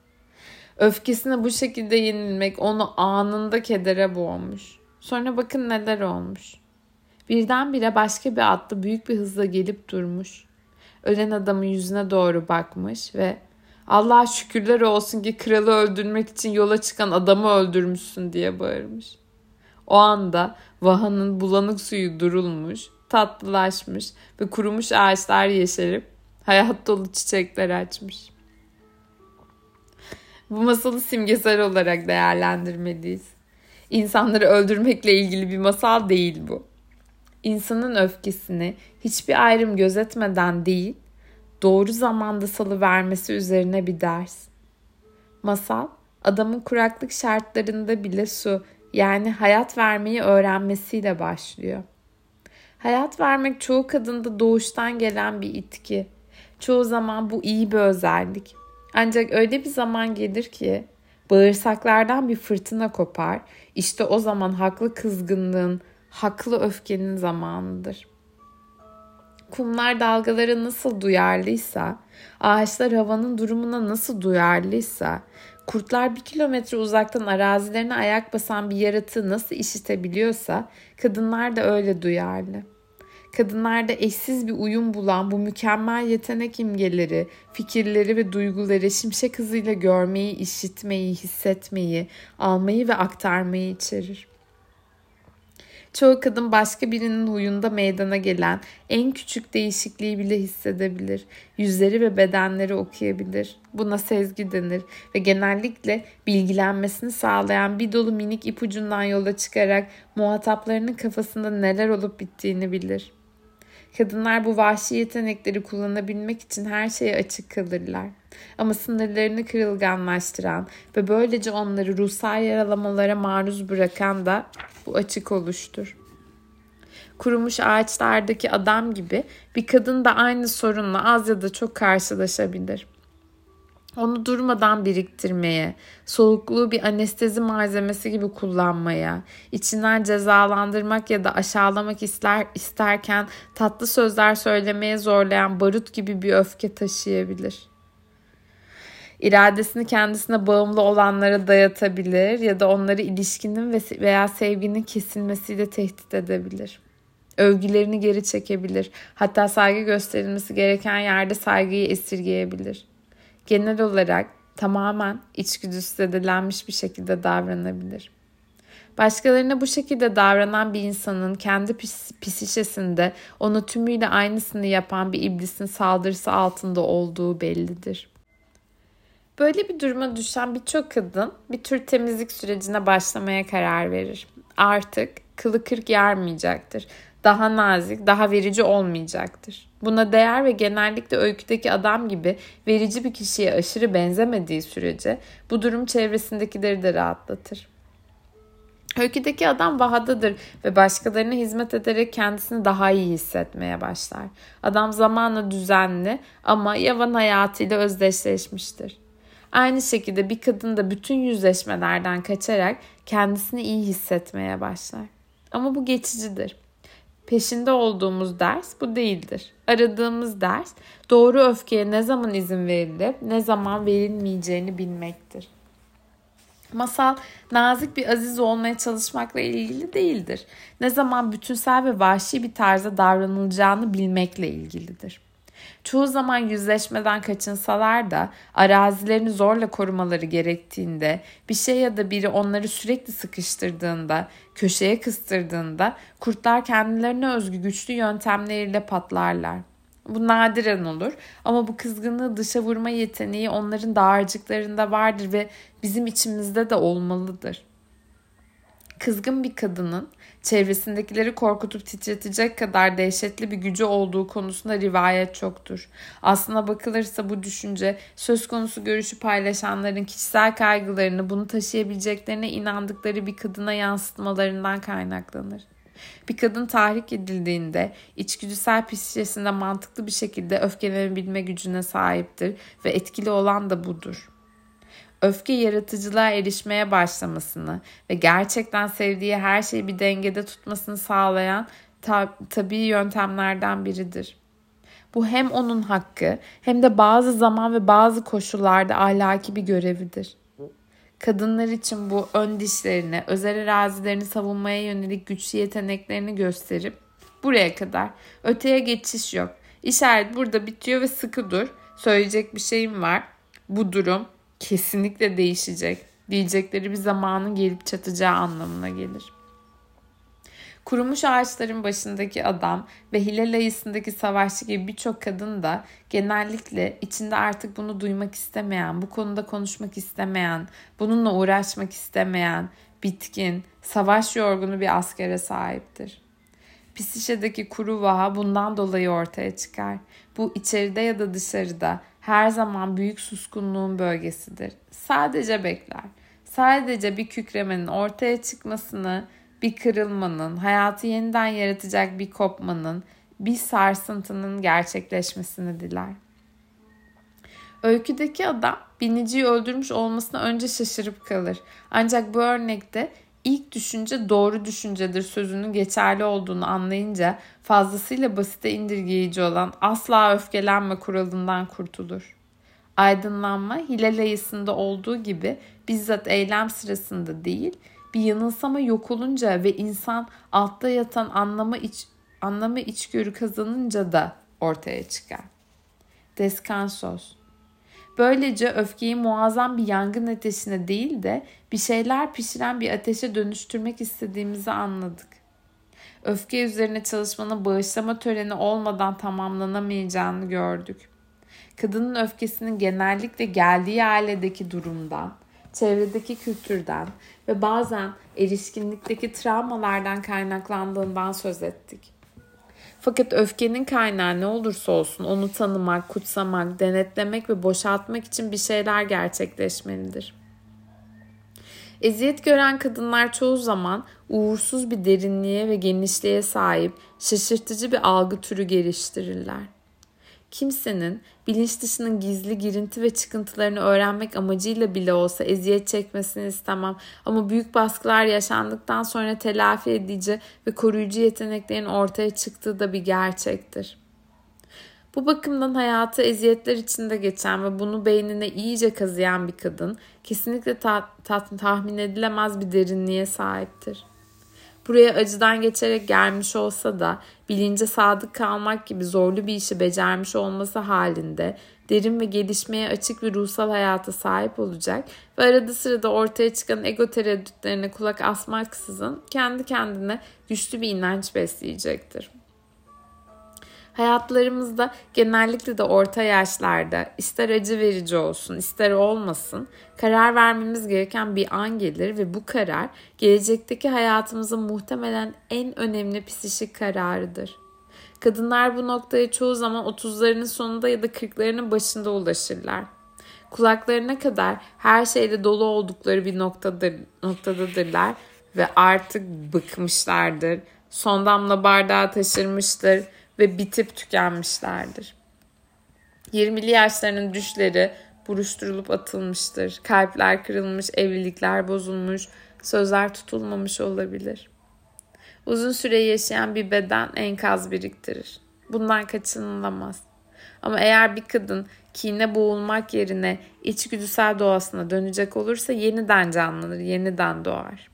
Öfkesine bu şekilde yenilmek onu anında kedere boğmuş. Sonra bakın neler olmuş. Birdenbire başka bir atlı büyük bir hızla gelip durmuş. Ölen adamın yüzüne doğru bakmış ve Allah'a şükürler olsun ki kralı öldürmek için yola çıkan adamı öldürmüşsün diye bağırmış. O anda vahanın bulanık suyu durulmuş, tatlılaşmış ve kurumuş ağaçlar yeşerip hayat dolu çiçekler açmış. Bu masalı simgesel olarak değerlendirmeliyiz. İnsanları öldürmekle ilgili bir masal değil bu. İnsanın öfkesini hiçbir ayrım gözetmeden değil, doğru zamanda salı vermesi üzerine bir ders. Masal, adamın kuraklık şartlarında bile su yani hayat vermeyi öğrenmesiyle başlıyor. Hayat vermek çoğu kadında doğuştan gelen bir itki. Çoğu zaman bu iyi bir özellik. Ancak öyle bir zaman gelir ki bağırsaklardan bir fırtına kopar. İşte o zaman haklı kızgınlığın, haklı öfkenin zamanıdır. Kumlar dalgalara nasıl duyarlıysa, ağaçlar havanın durumuna nasıl duyarlıysa, kurtlar bir kilometre uzaktan arazilerine ayak basan bir yaratığı nasıl işitebiliyorsa, kadınlar da öyle duyarlı. Kadınlarda eşsiz bir uyum bulan bu mükemmel yetenek imgeleri, fikirleri ve duyguları şimşek hızıyla görmeyi, işitmeyi, hissetmeyi, almayı ve aktarmayı içerir. Çoğu kadın başka birinin huyunda meydana gelen en küçük değişikliği bile hissedebilir. Yüzleri ve bedenleri okuyabilir. Buna sezgi denir ve genellikle bilgilenmesini sağlayan bir dolu minik ipucundan yola çıkarak muhataplarının kafasında neler olup bittiğini bilir. Kadınlar bu vahşi yetenekleri kullanabilmek için her şeye açık kalırlar. Ama sınırlarını kırılganlaştıran ve böylece onları ruhsal yaralamalara maruz bırakan da bu açık oluştur. Kurumuş ağaçlardaki adam gibi bir kadın da aynı sorunla az ya da çok karşılaşabilir. Onu durmadan biriktirmeye, solukluğu bir anestezi malzemesi gibi kullanmaya, içinden cezalandırmak ya da aşağılamak ister, isterken tatlı sözler söylemeye zorlayan barut gibi bir öfke taşıyabilir. İradesini kendisine bağımlı olanlara dayatabilir ya da onları ilişkinin veya sevginin kesilmesiyle tehdit edebilir. Övgülerini geri çekebilir. Hatta saygı gösterilmesi gereken yerde saygıyı esirgeyebilir genel olarak tamamen içgüdüsü zedelenmiş bir şekilde davranabilir. Başkalarına bu şekilde davranan bir insanın kendi pis, pisişesinde onu tümüyle aynısını yapan bir iblisin saldırısı altında olduğu bellidir. Böyle bir duruma düşen birçok kadın bir tür temizlik sürecine başlamaya karar verir. Artık kılı kırk yarmayacaktır daha nazik, daha verici olmayacaktır. Buna değer ve genellikle öyküdeki adam gibi verici bir kişiye aşırı benzemediği sürece bu durum çevresindekileri de rahatlatır. Öyküdeki adam vahadadır ve başkalarına hizmet ederek kendisini daha iyi hissetmeye başlar. Adam zamanla düzenli ama yavan hayatıyla özdeşleşmiştir. Aynı şekilde bir kadın da bütün yüzleşmelerden kaçarak kendisini iyi hissetmeye başlar. Ama bu geçicidir. Peşinde olduğumuz ders bu değildir. Aradığımız ders doğru öfkeye ne zaman izin verilip ne zaman verilmeyeceğini bilmektir. Masal nazik bir aziz olmaya çalışmakla ilgili değildir. Ne zaman bütünsel ve vahşi bir tarzda davranılacağını bilmekle ilgilidir. Çoğu zaman yüzleşmeden kaçınsalar da arazilerini zorla korumaları gerektiğinde, bir şey ya da biri onları sürekli sıkıştırdığında, köşeye kıstırdığında kurtlar kendilerine özgü güçlü yöntemleriyle patlarlar. Bu nadiren olur ama bu kızgınlığı dışa vurma yeteneği onların dağarcıklarında vardır ve bizim içimizde de olmalıdır. Kızgın bir kadının çevresindekileri korkutup titretecek kadar dehşetli bir gücü olduğu konusunda rivayet çoktur. Aslına bakılırsa bu düşünce söz konusu görüşü paylaşanların kişisel kaygılarını bunu taşıyabileceklerine inandıkları bir kadına yansıtmalarından kaynaklanır. Bir kadın tahrik edildiğinde içgüdüsel psikolojisinde mantıklı bir şekilde öfkelenebilme gücüne sahiptir ve etkili olan da budur öfke yaratıcılığa erişmeye başlamasını ve gerçekten sevdiği her şeyi bir dengede tutmasını sağlayan tab- tabii yöntemlerden biridir. Bu hem onun hakkı hem de bazı zaman ve bazı koşullarda ahlaki bir görevidir. Kadınlar için bu ön dişlerini, özel arazilerini savunmaya yönelik güçlü yeteneklerini gösterip buraya kadar öteye geçiş yok. İşaret burada bitiyor ve sıkı dur. Söyleyecek bir şeyim var. Bu durum kesinlikle değişecek diyecekleri bir zamanın gelip çatacağı anlamına gelir. Kurumuş ağaçların başındaki adam ve Hilal ayısındaki savaşçı gibi birçok kadın da genellikle içinde artık bunu duymak istemeyen, bu konuda konuşmak istemeyen, bununla uğraşmak istemeyen, bitkin, savaş yorgunu bir askere sahiptir. Psişedeki kuru vaha bundan dolayı ortaya çıkar. Bu içeride ya da dışarıda her zaman büyük suskunluğun bölgesidir. Sadece bekler. Sadece bir kükremenin ortaya çıkmasını, bir kırılmanın, hayatı yeniden yaratacak bir kopmanın, bir sarsıntının gerçekleşmesini diler. Öyküdeki adam biniciyi öldürmüş olmasına önce şaşırıp kalır. Ancak bu örnekte ilk düşünce doğru düşüncedir sözünün geçerli olduğunu anlayınca fazlasıyla basite indirgeyici olan asla öfkelenme kuralından kurtulur. Aydınlanma hilal ayısında olduğu gibi bizzat eylem sırasında değil, bir yanılsama yok olunca ve insan altta yatan anlama iç, anlama içgörü kazanınca da ortaya çıkar. Descansos Böylece öfkeyi muazzam bir yangın ateşine değil de bir şeyler pişiren bir ateşe dönüştürmek istediğimizi anladık. Öfke üzerine çalışmanın bağışlama töreni olmadan tamamlanamayacağını gördük. Kadının öfkesinin genellikle geldiği ailedeki durumdan, çevredeki kültürden ve bazen erişkinlikteki travmalardan kaynaklandığından söz ettik. Fakat öfkenin kaynağı ne olursa olsun onu tanımak, kutsamak, denetlemek ve boşaltmak için bir şeyler gerçekleşmelidir. Eziyet gören kadınlar çoğu zaman uğursuz bir derinliğe ve genişliğe sahip şaşırtıcı bir algı türü geliştirirler. Kimsenin bilinç dışının gizli girinti ve çıkıntılarını öğrenmek amacıyla bile olsa eziyet çekmesini istemem. Ama büyük baskılar yaşandıktan sonra telafi edici ve koruyucu yeteneklerin ortaya çıktığı da bir gerçektir. Bu bakımdan hayatı eziyetler içinde geçen ve bunu beynine iyice kazıyan bir kadın kesinlikle ta- ta- tahmin edilemez bir derinliğe sahiptir. Buraya acıdan geçerek gelmiş olsa da bilince sadık kalmak gibi zorlu bir işi becermiş olması halinde derin ve gelişmeye açık bir ruhsal hayata sahip olacak ve arada sırada ortaya çıkan ego tereddütlerine kulak asmaksızın kendi kendine güçlü bir inanç besleyecektir. Hayatlarımızda genellikle de orta yaşlarda ister acı verici olsun ister olmasın karar vermemiz gereken bir an gelir ve bu karar gelecekteki hayatımızın muhtemelen en önemli psişik kararıdır. Kadınlar bu noktaya çoğu zaman 30'larının sonunda ya da 40'larının başında ulaşırlar. Kulaklarına kadar her şeyle dolu oldukları bir noktadır, noktadadırlar ve artık bıkmışlardır. Son damla bardağı taşırmıştır ve bitip tükenmişlerdir. 20'li yaşlarının düşleri buruşturulup atılmıştır. Kalpler kırılmış, evlilikler bozulmuş, sözler tutulmamış olabilir. Uzun süre yaşayan bir beden enkaz biriktirir. Bundan kaçınılamaz. Ama eğer bir kadın kine boğulmak yerine içgüdüsel doğasına dönecek olursa yeniden canlanır, yeniden doğar.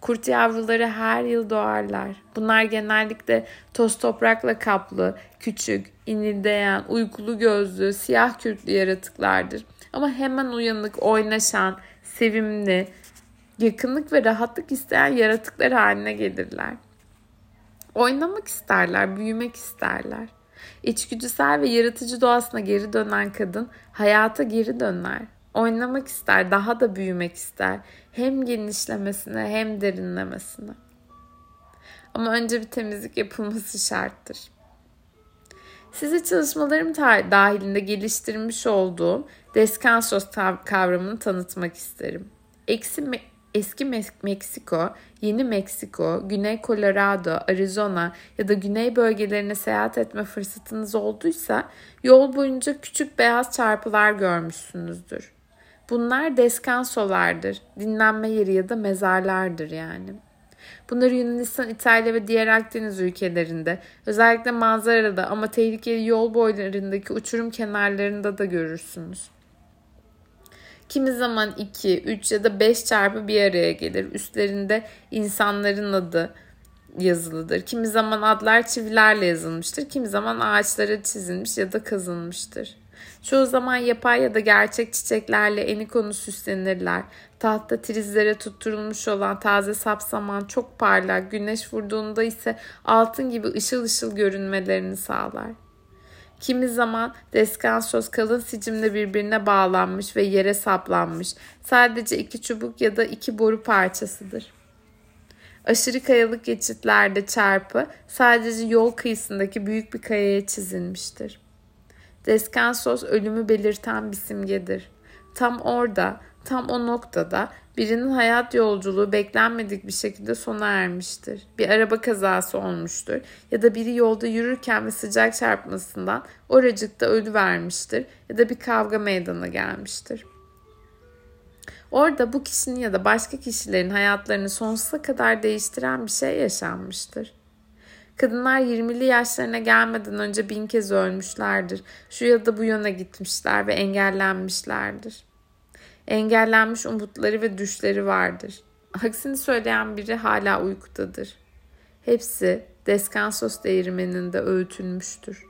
Kurt yavruları her yıl doğarlar. Bunlar genellikle toz toprakla kaplı, küçük, inildeyen, uykulu gözlü, siyah kürklü yaratıklardır. Ama hemen uyanık, oynaşan, sevimli, yakınlık ve rahatlık isteyen yaratıklar haline gelirler. Oynamak isterler, büyümek isterler. İçgüdüsel ve yaratıcı doğasına geri dönen kadın hayata geri döner. Oynamak ister, daha da büyümek ister. Hem genişlemesine hem derinlemesine. Ama önce bir temizlik yapılması şarttır. Size çalışmalarım dahilinde geliştirmiş olduğum descansos kavramını tanıtmak isterim. Eksi Eski Meksiko, Yeni Meksiko, Güney Colorado, Arizona ya da güney bölgelerine seyahat etme fırsatınız olduysa yol boyunca küçük beyaz çarpılar görmüşsünüzdür. Bunlar deskansolardır, dinlenme yeri ya da mezarlardır yani. Bunları Yunanistan, İtalya ve diğer Akdeniz ülkelerinde, özellikle manzarada ama tehlikeli yol boylarındaki uçurum kenarlarında da görürsünüz. Kimi zaman 2, 3 ya da 5 çarpı bir araya gelir. Üstlerinde insanların adı yazılıdır. Kimi zaman adlar çivilerle yazılmıştır. Kimi zaman ağaçlara çizilmiş ya da kazınmıştır. Çoğu zaman yapay ya da gerçek çiçeklerle eni konu süslenirler. Tahta trizlere tutturulmuş olan taze sapsaman çok parlak, güneş vurduğunda ise altın gibi ışıl ışıl görünmelerini sağlar. Kimi zaman deskansos kalın sicimle birbirine bağlanmış ve yere saplanmış. Sadece iki çubuk ya da iki boru parçasıdır. Aşırı kayalık geçitlerde çarpı sadece yol kıyısındaki büyük bir kayaya çizilmiştir. Deskansos ölümü belirten bir simgedir. Tam orada, tam o noktada birinin hayat yolculuğu beklenmedik bir şekilde sona ermiştir. Bir araba kazası olmuştur ya da biri yolda yürürken ve sıcak çarpmasından oracıkta ölü vermiştir ya da bir kavga meydana gelmiştir. Orada bu kişinin ya da başka kişilerin hayatlarını sonsuza kadar değiştiren bir şey yaşanmıştır. Kadınlar 20'li yaşlarına gelmeden önce bin kez ölmüşlerdir. Şu ya da bu yana gitmişler ve engellenmişlerdir. Engellenmiş umutları ve düşleri vardır. Aksini söyleyen biri hala uykudadır. Hepsi Deskansos değirmeninde öğütülmüştür.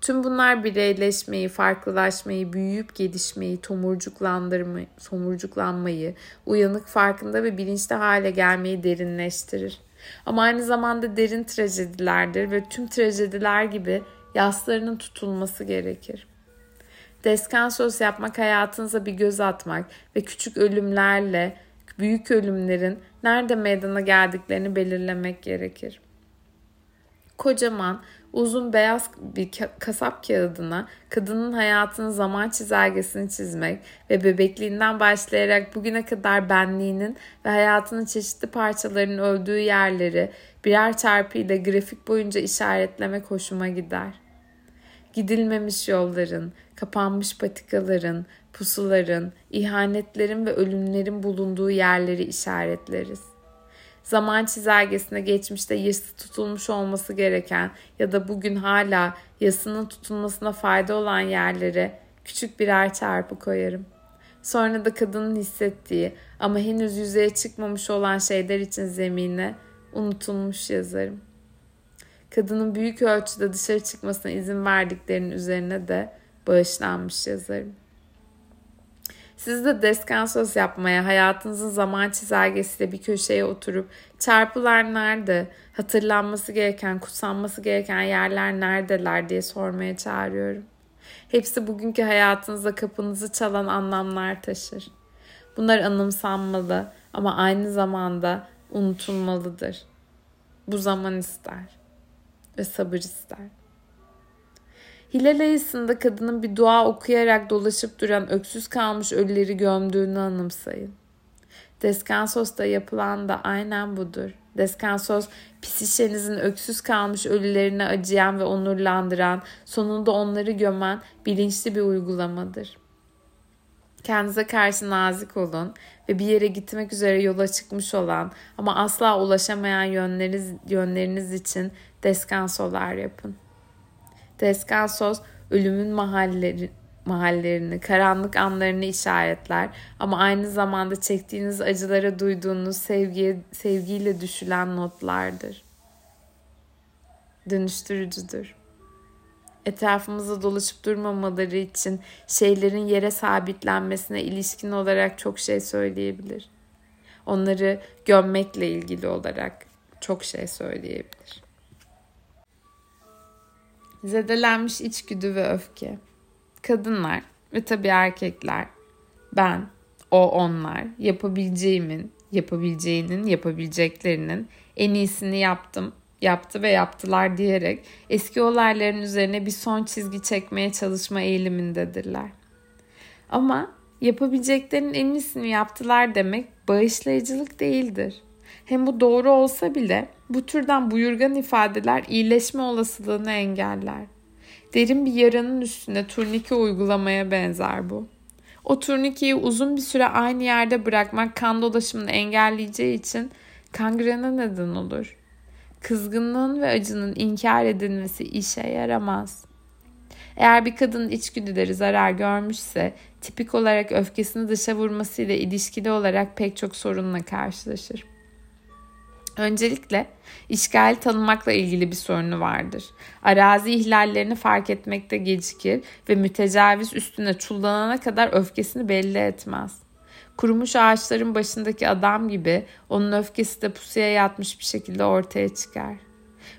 Tüm bunlar bireyleşmeyi, farklılaşmayı, büyüyüp gelişmeyi, tomurcuklandırmayı, tomurcuklanmayı, uyanık farkında ve bilinçli hale gelmeyi derinleştirir. Ama aynı zamanda derin trajedilerdir ve tüm trajediler gibi yaslarının tutulması gerekir. Deskansos yapmak hayatınıza bir göz atmak ve küçük ölümlerle büyük ölümlerin nerede meydana geldiklerini belirlemek gerekir. Kocaman, uzun beyaz bir kasap kağıdına kadının hayatının zaman çizelgesini çizmek ve bebekliğinden başlayarak bugüne kadar benliğinin ve hayatının çeşitli parçalarının öldüğü yerleri birer çarpı ile grafik boyunca işaretlemek hoşuma gider. Gidilmemiş yolların, kapanmış patikaların, pusuların, ihanetlerin ve ölümlerin bulunduğu yerleri işaretleriz zaman çizelgesine geçmişte yası tutulmuş olması gereken ya da bugün hala yasının tutulmasına fayda olan yerlere küçük birer çarpı koyarım. Sonra da kadının hissettiği ama henüz yüzeye çıkmamış olan şeyler için zemine unutulmuş yazarım. Kadının büyük ölçüde dışarı çıkmasına izin verdiklerinin üzerine de bağışlanmış yazarım. Siz de deskansos yapmaya, hayatınızın zaman çizelgesiyle bir köşeye oturup çarpılar nerede, hatırlanması gereken, kutsanması gereken yerler neredeler diye sormaya çağırıyorum. Hepsi bugünkü hayatınızda kapınızı çalan anlamlar taşır. Bunlar anımsanmalı ama aynı zamanda unutulmalıdır. Bu zaman ister ve sabır ister. Hilal ayısında kadının bir dua okuyarak dolaşıp duran öksüz kalmış ölüleri gömdüğünü anımsayın. Deskensos'ta yapılan da aynen budur. Deskansos, psişenizin öksüz kalmış ölülerine acıyan ve onurlandıran, sonunda onları gömen bilinçli bir uygulamadır. Kendinize karşı nazik olun ve bir yere gitmek üzere yola çıkmış olan ama asla ulaşamayan yönleriniz, yönleriniz için deskansolar yapın. Descansos ölümün mahalleri, mahallerini, karanlık anlarını işaretler ama aynı zamanda çektiğiniz acılara duyduğunuz sevgiye, sevgiyle düşülen notlardır. Dönüştürücüdür. Etrafımızda dolaşıp durmamaları için şeylerin yere sabitlenmesine ilişkin olarak çok şey söyleyebilir. Onları gömmekle ilgili olarak çok şey söyleyebilir. Zedelenmiş içgüdü ve öfke. Kadınlar ve tabii erkekler. Ben, o onlar, yapabileceğimin, yapabileceğinin, yapabileceklerinin en iyisini yaptım, yaptı ve yaptılar diyerek eski olayların üzerine bir son çizgi çekmeye çalışma eğilimindedirler. Ama yapabileceklerinin en iyisini yaptılar demek bağışlayıcılık değildir. Hem bu doğru olsa bile bu türden buyurgan ifadeler iyileşme olasılığını engeller. Derin bir yaranın üstüne turnike uygulamaya benzer bu. O turnikeyi uzun bir süre aynı yerde bırakmak kan dolaşımını engelleyeceği için kangrene neden olur. Kızgınlığın ve acının inkar edilmesi işe yaramaz. Eğer bir kadının içgüdüleri zarar görmüşse tipik olarak öfkesini dışa vurmasıyla ilişkili olarak pek çok sorunla karşılaşır. Öncelikle işgal tanımakla ilgili bir sorunu vardır. Arazi ihlallerini fark etmekte gecikir ve mütecaviz üstüne çullanana kadar öfkesini belli etmez. Kurumuş ağaçların başındaki adam gibi onun öfkesi de pusuya yatmış bir şekilde ortaya çıkar.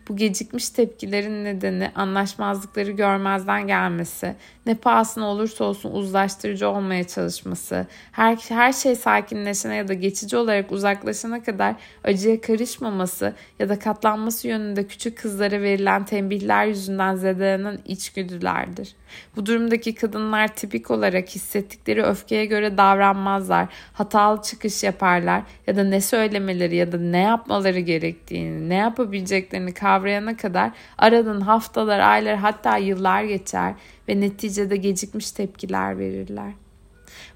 Bu gecikmiş tepkilerin nedeni anlaşmazlıkları görmezden gelmesi, ne pahasına olursa olsun uzlaştırıcı olmaya çalışması, her, her şey sakinleşene ya da geçici olarak uzaklaşana kadar acıya karışmaması ya da katlanması yönünde küçük kızlara verilen tembihler yüzünden zedelenen içgüdülerdir. Bu durumdaki kadınlar tipik olarak hissettikleri öfkeye göre davranmazlar, hatalı çıkış yaparlar ya da ne söylemeleri ya da ne yapmaları gerektiğini, ne yapabileceklerini kavrayana kadar aradan haftalar, aylar hatta yıllar geçer ve neticede gecikmiş tepkiler verirler.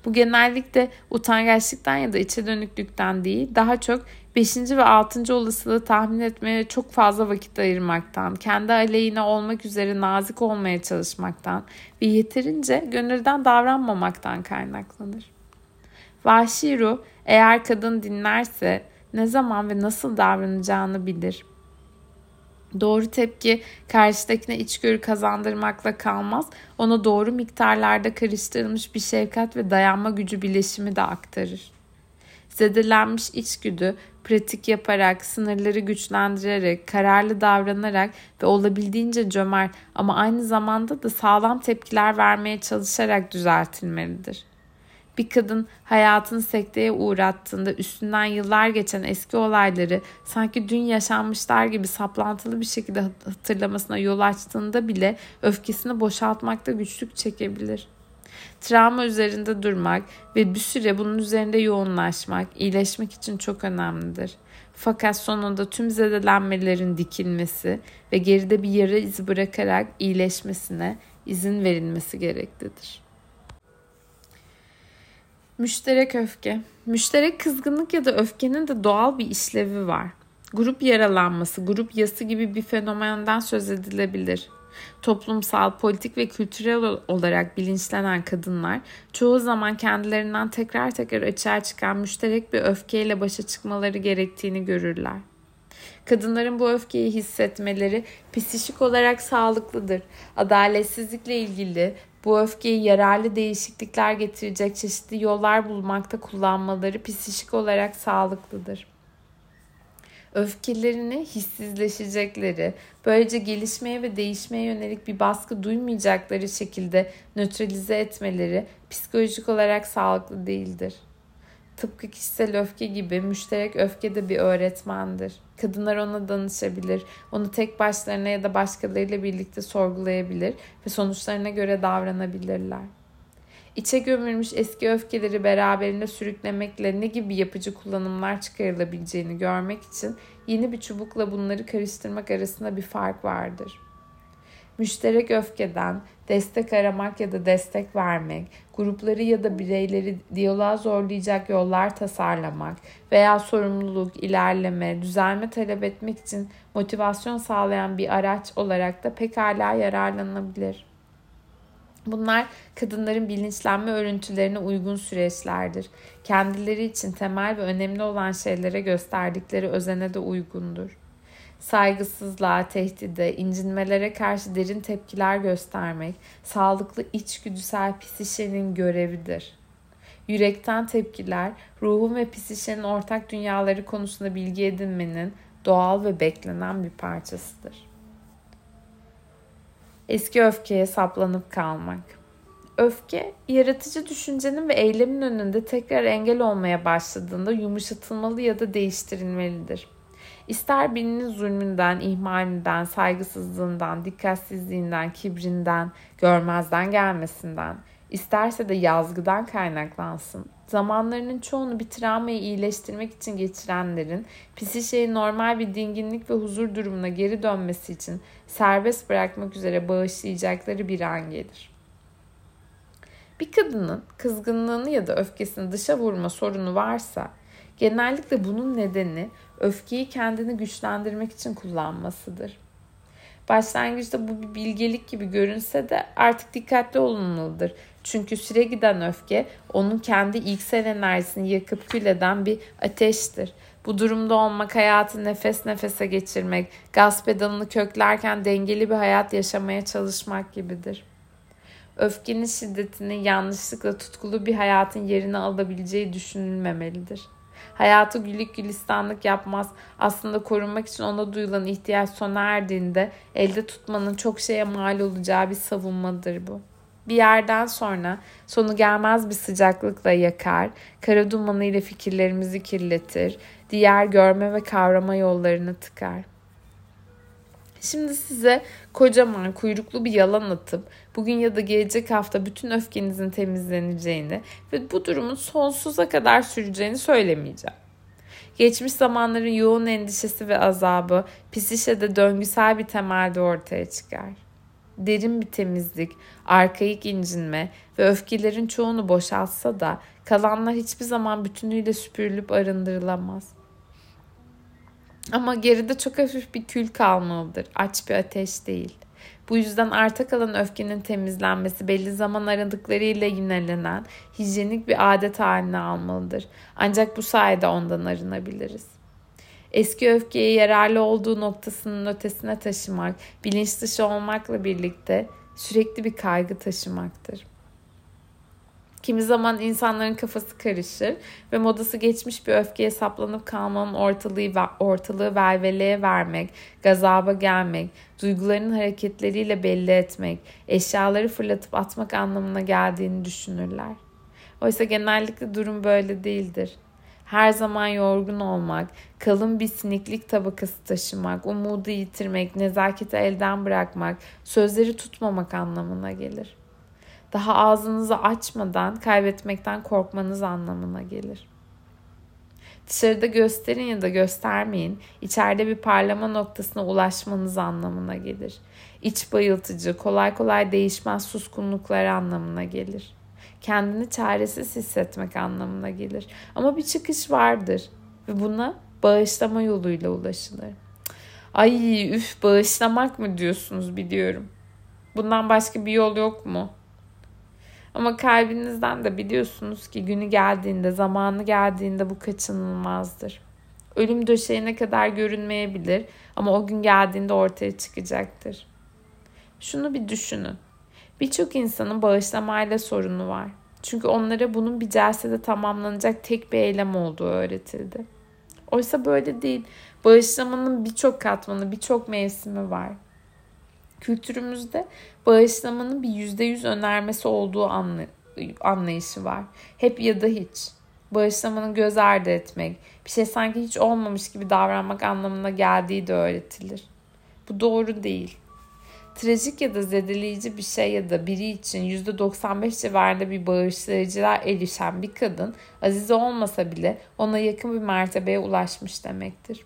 Bu genellikle utangaçlıktan ya da içe dönüklükten değil, daha çok 5. ve 6. olasılığı tahmin etmeye çok fazla vakit ayırmaktan, kendi aleyhine olmak üzere nazik olmaya çalışmaktan ve yeterince gönülden davranmamaktan kaynaklanır. Vahşi ruh eğer kadın dinlerse ne zaman ve nasıl davranacağını bilir. Doğru tepki karşıdakine içgörü kazandırmakla kalmaz, ona doğru miktarlarda karıştırılmış bir şefkat ve dayanma gücü bileşimi de aktarır. Zedelenmiş içgüdü pratik yaparak, sınırları güçlendirerek, kararlı davranarak ve olabildiğince cömert ama aynı zamanda da sağlam tepkiler vermeye çalışarak düzeltilmelidir. Bir kadın hayatını sekteye uğrattığında üstünden yıllar geçen eski olayları sanki dün yaşanmışlar gibi saplantılı bir şekilde hatırlamasına yol açtığında bile öfkesini boşaltmakta güçlük çekebilir. Travma üzerinde durmak ve bir süre bunun üzerinde yoğunlaşmak iyileşmek için çok önemlidir. Fakat sonunda tüm zedelenmelerin dikilmesi ve geride bir yara izi bırakarak iyileşmesine izin verilmesi gereklidir. Müşterek öfke. Müşterek kızgınlık ya da öfkenin de doğal bir işlevi var. Grup yaralanması, grup yası gibi bir fenomenden söz edilebilir. Toplumsal, politik ve kültürel olarak bilinçlenen kadınlar çoğu zaman kendilerinden tekrar tekrar açığa çıkan müşterek bir öfkeyle başa çıkmaları gerektiğini görürler. Kadınların bu öfkeyi hissetmeleri psikolojik olarak sağlıklıdır. Adaletsizlikle ilgili bu öfkeyi yararlı değişiklikler getirecek çeşitli yollar bulmakta kullanmaları psikolojik olarak sağlıklıdır. Öfkelerini hissizleşecekleri, böylece gelişmeye ve değişmeye yönelik bir baskı duymayacakları şekilde nötralize etmeleri psikolojik olarak sağlıklı değildir. Tıpkı kişisel öfke gibi müşterek öfke de bir öğretmendir. Kadınlar ona danışabilir, onu tek başlarına ya da başkalarıyla birlikte sorgulayabilir ve sonuçlarına göre davranabilirler. İçe gömülmüş eski öfkeleri beraberinde sürüklemekle ne gibi yapıcı kullanımlar çıkarılabileceğini görmek için yeni bir çubukla bunları karıştırmak arasında bir fark vardır. Müşterek öfkeden destek aramak ya da destek vermek, grupları ya da bireyleri diyaloğa zorlayacak yollar tasarlamak veya sorumluluk, ilerleme, düzelme talep etmek için motivasyon sağlayan bir araç olarak da pekala yararlanabilir. Bunlar kadınların bilinçlenme örüntülerine uygun süreçlerdir. Kendileri için temel ve önemli olan şeylere gösterdikleri özene de uygundur saygısızlığa, tehdide, incinmelere karşı derin tepkiler göstermek, sağlıklı içgüdüsel psişenin görevidir. Yürekten tepkiler, ruhun ve psişenin ortak dünyaları konusunda bilgi edinmenin doğal ve beklenen bir parçasıdır. Eski öfkeye saplanıp kalmak. Öfke, yaratıcı düşüncenin ve eylemin önünde tekrar engel olmaya başladığında yumuşatılmalı ya da değiştirilmelidir. İster birinin zulmünden, ihmalinden, saygısızlığından, dikkatsizliğinden, kibrinden, görmezden gelmesinden, isterse de yazgıdan kaynaklansın. Zamanlarının çoğunu bir travmayı iyileştirmek için geçirenlerin psişeyi normal bir dinginlik ve huzur durumuna geri dönmesi için serbest bırakmak üzere bağışlayacakları bir an gelir. Bir kadının kızgınlığını ya da öfkesini dışa vurma sorunu varsa genellikle bunun nedeni öfkeyi kendini güçlendirmek için kullanmasıdır. Başlangıçta bu bir bilgelik gibi görünse de artık dikkatli olunmalıdır. Çünkü süre giden öfke onun kendi ilksel enerjisini yakıp kül eden bir ateştir. Bu durumda olmak hayatı nefes nefese geçirmek, gaz pedalını köklerken dengeli bir hayat yaşamaya çalışmak gibidir. Öfkenin şiddetini yanlışlıkla tutkulu bir hayatın yerine alabileceği düşünülmemelidir. Hayatı güllük gülistanlık yapmaz. Aslında korunmak için ona duyulan ihtiyaç sona erdiğinde elde tutmanın çok şeye mal olacağı bir savunmadır bu. Bir yerden sonra sonu gelmez bir sıcaklıkla yakar, kara dumanıyla fikirlerimizi kirletir, diğer görme ve kavrama yollarını tıkar. Şimdi size kocaman kuyruklu bir yalan atıp bugün ya da gelecek hafta bütün öfkenizin temizleneceğini ve bu durumun sonsuza kadar süreceğini söylemeyeceğim. Geçmiş zamanların yoğun endişesi ve azabı psişede döngüsel bir temelde ortaya çıkar. Derin bir temizlik, arkaik incinme ve öfkelerin çoğunu boşaltsa da kalanlar hiçbir zaman bütünüyle süpürülüp arındırılamaz. Ama geride çok hafif bir kül kalmalıdır. Aç bir ateş değil. Bu yüzden arta kalan öfkenin temizlenmesi belli zaman aralıklarıyla yinelenen hijyenik bir adet haline almalıdır. Ancak bu sayede ondan arınabiliriz. Eski öfkeyi yararlı olduğu noktasının ötesine taşımak, bilinç dışı olmakla birlikte sürekli bir kaygı taşımaktır. Kimi zaman insanların kafası karışır ve modası geçmiş bir öfkeye saplanıp kalmanın ortalığı, ortalığı velveleye vermek, gazaba gelmek, duygularının hareketleriyle belli etmek, eşyaları fırlatıp atmak anlamına geldiğini düşünürler. Oysa genellikle durum böyle değildir. Her zaman yorgun olmak, kalın bir siniklik tabakası taşımak, umudu yitirmek, nezaketi elden bırakmak, sözleri tutmamak anlamına gelir.'' Daha ağzınızı açmadan kaybetmekten korkmanız anlamına gelir. Dışarıda gösterin ya da göstermeyin, içeride bir parlama noktasına ulaşmanız anlamına gelir. İç bayıltıcı, kolay kolay değişmez suskunluklar anlamına gelir. Kendini çaresiz hissetmek anlamına gelir. Ama bir çıkış vardır ve buna bağışlama yoluyla ulaşılır. Ay üf bağışlamak mı diyorsunuz biliyorum. Bundan başka bir yol yok mu? Ama kalbinizden de biliyorsunuz ki günü geldiğinde, zamanı geldiğinde bu kaçınılmazdır. Ölüm döşeğine kadar görünmeyebilir ama o gün geldiğinde ortaya çıkacaktır. Şunu bir düşünün. Birçok insanın bağışlamayla sorunu var. Çünkü onlara bunun bir celsede tamamlanacak tek bir eylem olduğu öğretildi. Oysa böyle değil. Bağışlamanın birçok katmanı, birçok mevsimi var kültürümüzde bağışlamanın bir yüzde yüz önermesi olduğu anlayışı var. Hep ya da hiç. Bağışlamanın göz ardı etmek, bir şey sanki hiç olmamış gibi davranmak anlamına geldiği de öğretilir. Bu doğru değil. Trajik ya da zedeleyici bir şey ya da biri için %95 civarında bir bağışlayıcılar erişen bir kadın azize olmasa bile ona yakın bir mertebeye ulaşmış demektir.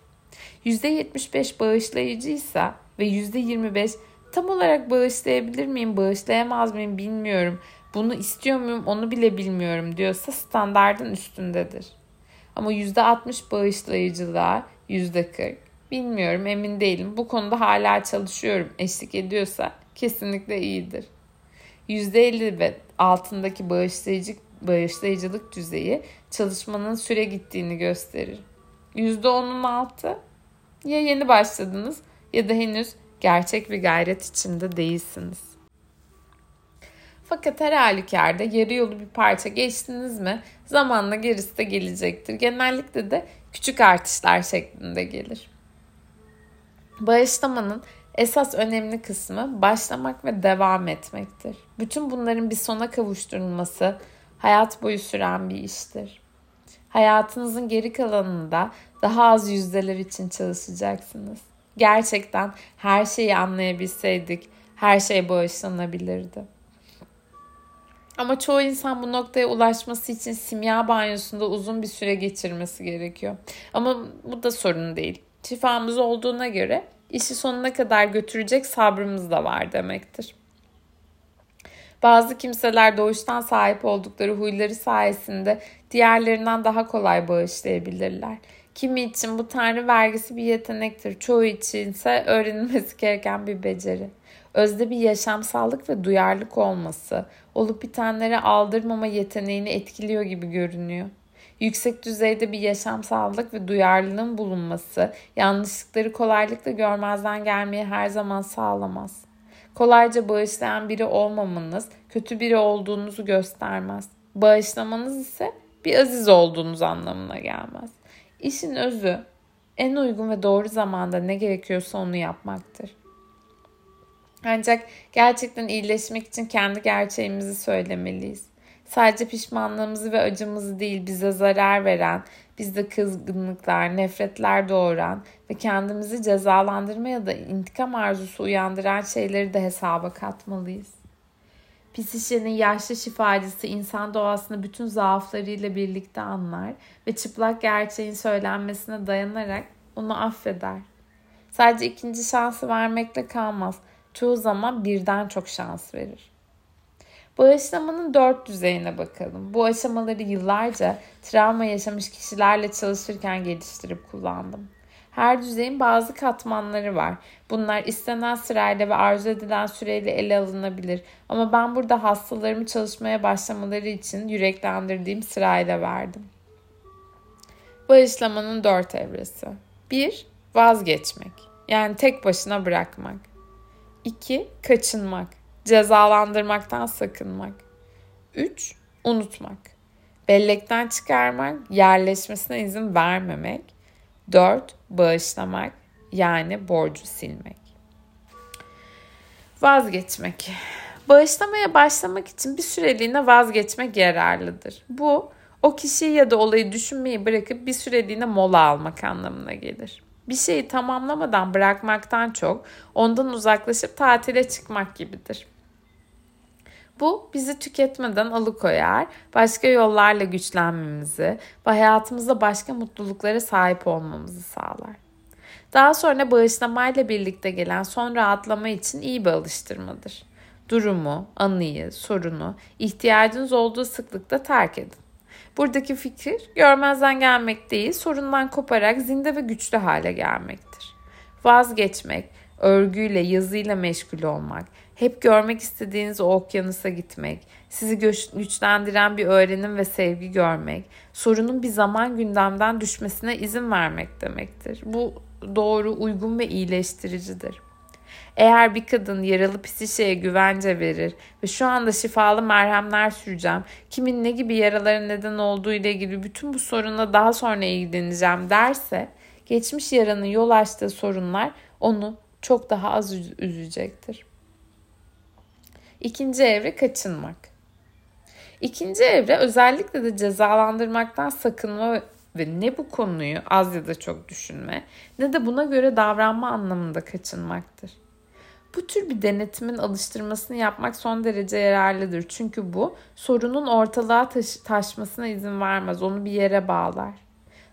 %75 bağışlayıcıysa ve %25 Tam olarak bağışlayabilir miyim, bağışlayamaz mıyım bilmiyorum. Bunu istiyor muyum onu bile bilmiyorum diyorsa standardın üstündedir. Ama %60 bağışlayıcılığa %40 bilmiyorum emin değilim. Bu konuda hala çalışıyorum eşlik ediyorsa kesinlikle iyidir. %50 ve altındaki bağışlayıcı, bağışlayıcılık düzeyi çalışmanın süre gittiğini gösterir. %10'un altı ya yeni başladınız ya da henüz gerçek bir gayret içinde değilsiniz. Fakat her halükarda yarı yolu bir parça geçtiniz mi zamanla gerisi de gelecektir. Genellikle de küçük artışlar şeklinde gelir. Bağışlamanın esas önemli kısmı başlamak ve devam etmektir. Bütün bunların bir sona kavuşturulması hayat boyu süren bir iştir. Hayatınızın geri kalanında daha az yüzdeler için çalışacaksınız gerçekten her şeyi anlayabilseydik her şey bağışlanabilirdi. Ama çoğu insan bu noktaya ulaşması için simya banyosunda uzun bir süre geçirmesi gerekiyor. Ama bu da sorun değil. Şifamız olduğuna göre işi sonuna kadar götürecek sabrımız da var demektir. Bazı kimseler doğuştan sahip oldukları huyları sayesinde diğerlerinden daha kolay bağışlayabilirler. Kimi için bu tanrı vergisi bir yetenektir. Çoğu için ise öğrenilmesi gereken bir beceri. Özde bir yaşamsallık ve duyarlılık olması, olup bitenlere aldırmama yeteneğini etkiliyor gibi görünüyor. Yüksek düzeyde bir yaşamsallık ve duyarlılığın bulunması yanlışlıkları kolaylıkla görmezden gelmeyi her zaman sağlamaz. Kolayca bağışlayan biri olmamanız kötü biri olduğunuzu göstermez. Bağışlamanız ise bir aziz olduğunuz anlamına gelmez. İşin özü en uygun ve doğru zamanda ne gerekiyorsa onu yapmaktır. Ancak gerçekten iyileşmek için kendi gerçeğimizi söylemeliyiz. Sadece pişmanlığımızı ve acımızı değil bize zarar veren, bizde kızgınlıklar, nefretler doğuran ve kendimizi cezalandırma ya da intikam arzusu uyandıran şeyleri de hesaba katmalıyız. Psişe'nin yaşlı şifacısı insan doğasını bütün zaaflarıyla birlikte anlar ve çıplak gerçeğin söylenmesine dayanarak onu affeder. Sadece ikinci şansı vermekle kalmaz. Çoğu zaman birden çok şans verir. Bağışlamanın dört düzeyine bakalım. Bu aşamaları yıllarca travma yaşamış kişilerle çalışırken geliştirip kullandım. Her düzeyin bazı katmanları var. Bunlar istenen sırayla ve arzu edilen süreyle ele alınabilir. Ama ben burada hastalarımı çalışmaya başlamaları için yüreklendirdiğim sırayla verdim. Bağışlamanın dört evresi. 1. Vazgeçmek. Yani tek başına bırakmak. 2. Kaçınmak. Cezalandırmaktan sakınmak. 3. Unutmak. Bellekten çıkarmak, yerleşmesine izin vermemek. 4. Bağışlamak yani borcu silmek. Vazgeçmek. Bağışlamaya başlamak için bir süreliğine vazgeçmek yararlıdır. Bu o kişiyi ya da olayı düşünmeyi bırakıp bir süreliğine mola almak anlamına gelir. Bir şeyi tamamlamadan bırakmaktan çok ondan uzaklaşıp tatile çıkmak gibidir. Bu bizi tüketmeden alıkoyar, başka yollarla güçlenmemizi ve hayatımızda başka mutluluklara sahip olmamızı sağlar. Daha sonra bağışlamayla birlikte gelen son rahatlama için iyi bir alıştırmadır. Durumu, anıyı, sorunu ihtiyacınız olduğu sıklıkta terk edin. Buradaki fikir görmezden gelmek değil, sorundan koparak zinde ve güçlü hale gelmektir. Vazgeçmek, örgüyle, yazıyla meşgul olmak, hep görmek istediğiniz o okyanusa gitmek, sizi güçlendiren bir öğrenim ve sevgi görmek, sorunun bir zaman gündemden düşmesine izin vermek demektir. Bu doğru, uygun ve iyileştiricidir. Eğer bir kadın yaralı psişeye güvence verir ve şu anda şifalı merhemler süreceğim, kimin ne gibi yaraların neden olduğu ile ilgili bütün bu sorunla daha sonra ilgileneceğim derse, geçmiş yaranın yol açtığı sorunlar onu çok daha az üzecektir. İkinci evre kaçınmak. İkinci evre özellikle de cezalandırmaktan sakınma ve ne bu konuyu az ya da çok düşünme ne de buna göre davranma anlamında kaçınmaktır. Bu tür bir denetimin alıştırmasını yapmak son derece yararlıdır. Çünkü bu sorunun ortalığa taş- taşmasına izin vermez. Onu bir yere bağlar.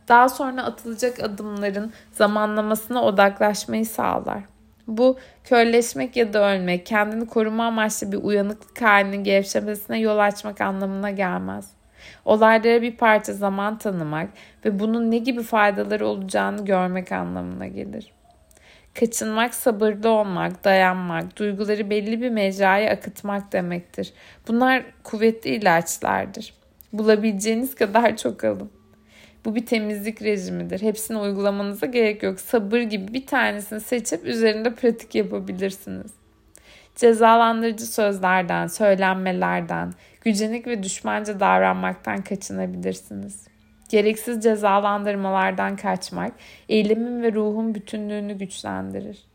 Daha sonra atılacak adımların zamanlamasına odaklaşmayı sağlar. Bu körleşmek ya da ölmek, kendini koruma amaçlı bir uyanıklık halinin gevşemesine yol açmak anlamına gelmez. Olaylara bir parça zaman tanımak ve bunun ne gibi faydaları olacağını görmek anlamına gelir. Kaçınmak, sabırlı olmak, dayanmak, duyguları belli bir mecraya akıtmak demektir. Bunlar kuvvetli ilaçlardır. Bulabileceğiniz kadar çok alın. Bu bir temizlik rejimidir. Hepsini uygulamanıza gerek yok. Sabır gibi bir tanesini seçip üzerinde pratik yapabilirsiniz. Cezalandırıcı sözlerden, söylenmelerden, gücenik ve düşmanca davranmaktan kaçınabilirsiniz. Gereksiz cezalandırmalardan kaçmak, eylemin ve ruhun bütünlüğünü güçlendirir.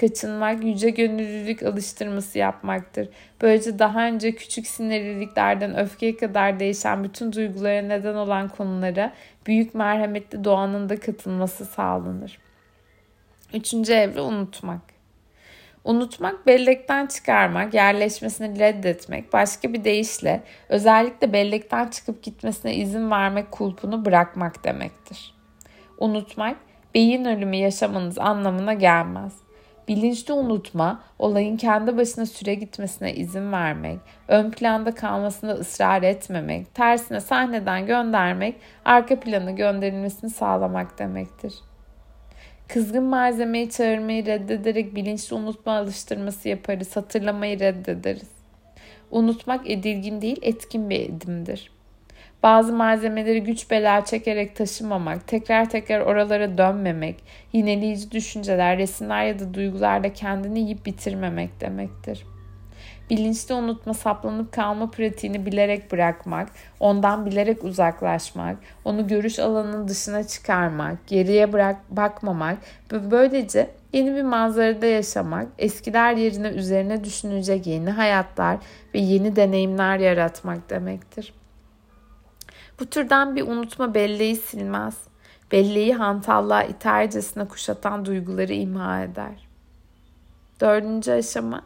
Kaçınmak yüce gönüllülük alıştırması yapmaktır. Böylece daha önce küçük sinirliliklerden öfkeye kadar değişen bütün duygulara neden olan konulara büyük merhametli doğanın da katılması sağlanır. Üçüncü evre unutmak. Unutmak, bellekten çıkarmak, yerleşmesini reddetmek, başka bir deyişle özellikle bellekten çıkıp gitmesine izin vermek kulpunu bırakmak demektir. Unutmak, beyin ölümü yaşamanız anlamına gelmez. Bilinçli unutma, olayın kendi başına süre gitmesine izin vermek, ön planda kalmasına ısrar etmemek, tersine sahneden göndermek, arka plana gönderilmesini sağlamak demektir. Kızgın malzemeyi çağırmayı reddederek bilinçli unutma alıştırması yaparız, hatırlamayı reddederiz. Unutmak edilgin değil, etkin bir edimdir. Bazı malzemeleri güç bela çekerek taşımamak, tekrar tekrar oralara dönmemek, yineleyici düşünceler, resimler ya da duygularla kendini yiyip bitirmemek demektir. Bilinçli unutma saplanıp kalma pratiğini bilerek bırakmak, ondan bilerek uzaklaşmak, onu görüş alanının dışına çıkarmak, geriye bırak bakmamak ve böylece yeni bir manzarada yaşamak, eskiler yerine üzerine düşünecek yeni hayatlar ve yeni deneyimler yaratmak demektir. Bu türden bir unutma belleği silmez. Belleği hantallığa itercesine kuşatan duyguları imha eder. Dördüncü aşama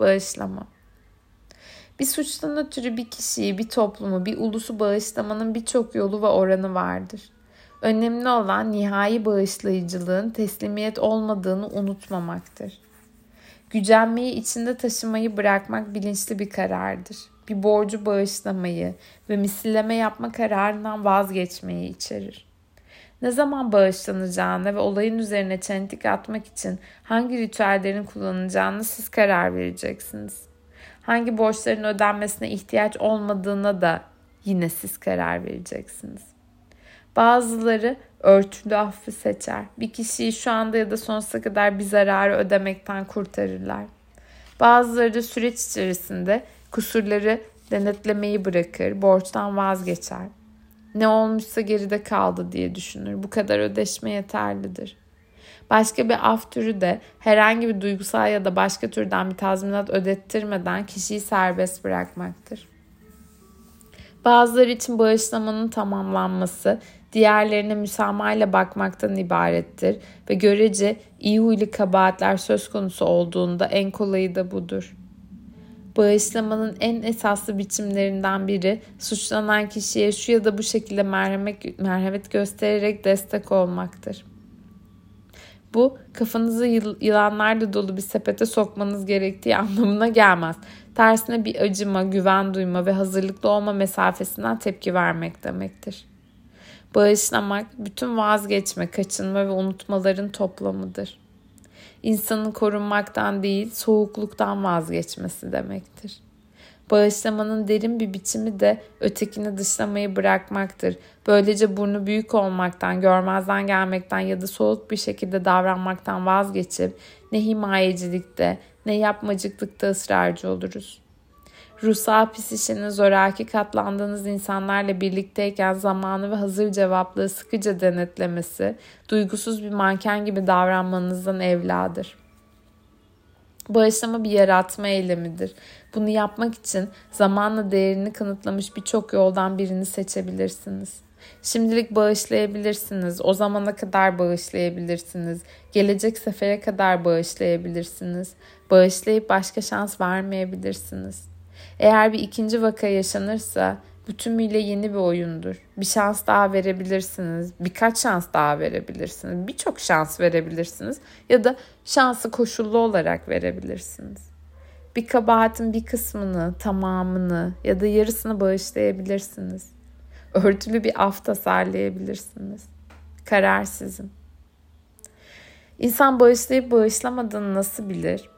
bağışlama. Bir suçtan ötürü bir kişiyi, bir toplumu, bir ulusu bağışlamanın birçok yolu ve oranı vardır. Önemli olan nihai bağışlayıcılığın teslimiyet olmadığını unutmamaktır. Gücenmeyi içinde taşımayı bırakmak bilinçli bir karardır. Bir borcu bağışlamayı ve misilleme yapma kararından vazgeçmeyi içerir. Ne zaman bağışlanacağını ve olayın üzerine çentik atmak için hangi ritüellerin kullanılacağını siz karar vereceksiniz. Hangi borçların ödenmesine ihtiyaç olmadığına da yine siz karar vereceksiniz. Bazıları örtülü affı seçer. Bir kişiyi şu anda ya da sonsuza kadar bir zararı ödemekten kurtarırlar. Bazıları da süreç içerisinde kusurları denetlemeyi bırakır, borçtan vazgeçer. Ne olmuşsa geride kaldı diye düşünür. Bu kadar ödeşme yeterlidir. Başka bir af türü de herhangi bir duygusal ya da başka türden bir tazminat ödettirmeden kişiyi serbest bırakmaktır. Bazıları için bağışlamanın tamamlanması diğerlerine müsamahayla bakmaktan ibarettir ve görece iyi huylu kabahatler söz konusu olduğunda en kolayı da budur. Bağışlamanın en esaslı biçimlerinden biri suçlanan kişiye şu ya da bu şekilde merhamet, merhamet göstererek destek olmaktır. Bu kafanızı yılanlarla dolu bir sepete sokmanız gerektiği anlamına gelmez. Tersine bir acıma, güven duyma ve hazırlıklı olma mesafesinden tepki vermek demektir. Bağışlamak bütün vazgeçme, kaçınma ve unutmaların toplamıdır. İnsanın korunmaktan değil, soğukluktan vazgeçmesi demektir. Bağışlamanın derin bir biçimi de ötekini dışlamayı bırakmaktır. Böylece burnu büyük olmaktan, görmezden gelmekten ya da soğuk bir şekilde davranmaktan vazgeçip ne himayecilikte ne yapmacıklıkta ısrarcı oluruz. Ruhsal psişenin zoraki katlandığınız insanlarla birlikteyken zamanı ve hazır cevaplığı sıkıca denetlemesi, duygusuz bir manken gibi davranmanızdan evladır. Bağışlama bir yaratma eylemidir. Bunu yapmak için zamanla değerini kanıtlamış birçok yoldan birini seçebilirsiniz. Şimdilik bağışlayabilirsiniz. O zamana kadar bağışlayabilirsiniz. Gelecek sefere kadar bağışlayabilirsiniz. Bağışlayıp başka şans vermeyebilirsiniz. Eğer bir ikinci vaka yaşanırsa bu tümüyle yeni bir oyundur. Bir şans daha verebilirsiniz. Birkaç şans daha verebilirsiniz. Birçok şans verebilirsiniz. Ya da şansı koşullu olarak verebilirsiniz. Bir kabahatin bir kısmını, tamamını ya da yarısını bağışlayabilirsiniz. Örtülü bir af tasarlayabilirsiniz. Karar sizin. İnsan bağışlayıp bağışlamadığını nasıl bilir?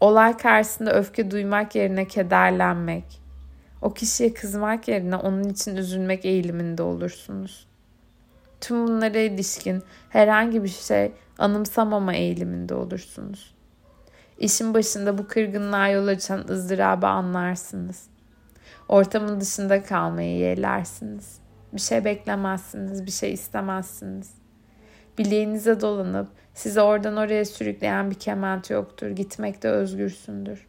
Olay karşısında öfke duymak yerine kederlenmek, o kişiye kızmak yerine onun için üzülmek eğiliminde olursunuz. Tüm bunlara ilişkin herhangi bir şey anımsamama eğiliminde olursunuz. İşin başında bu kırgınlığa yol açan ızdırabı anlarsınız. Ortamın dışında kalmayı yeğlersiniz. Bir şey beklemezsiniz, bir şey istemezsiniz. Bileğinize dolanıp sizi oradan oraya sürükleyen bir kement yoktur. Gitmekte özgürsündür.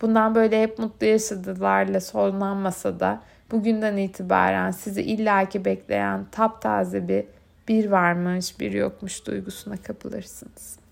Bundan böyle hep mutlu yaşadılarla sonlanmasa da bugünden itibaren sizi illaki bekleyen taptaze bir bir varmış bir yokmuş duygusuna kapılırsınız.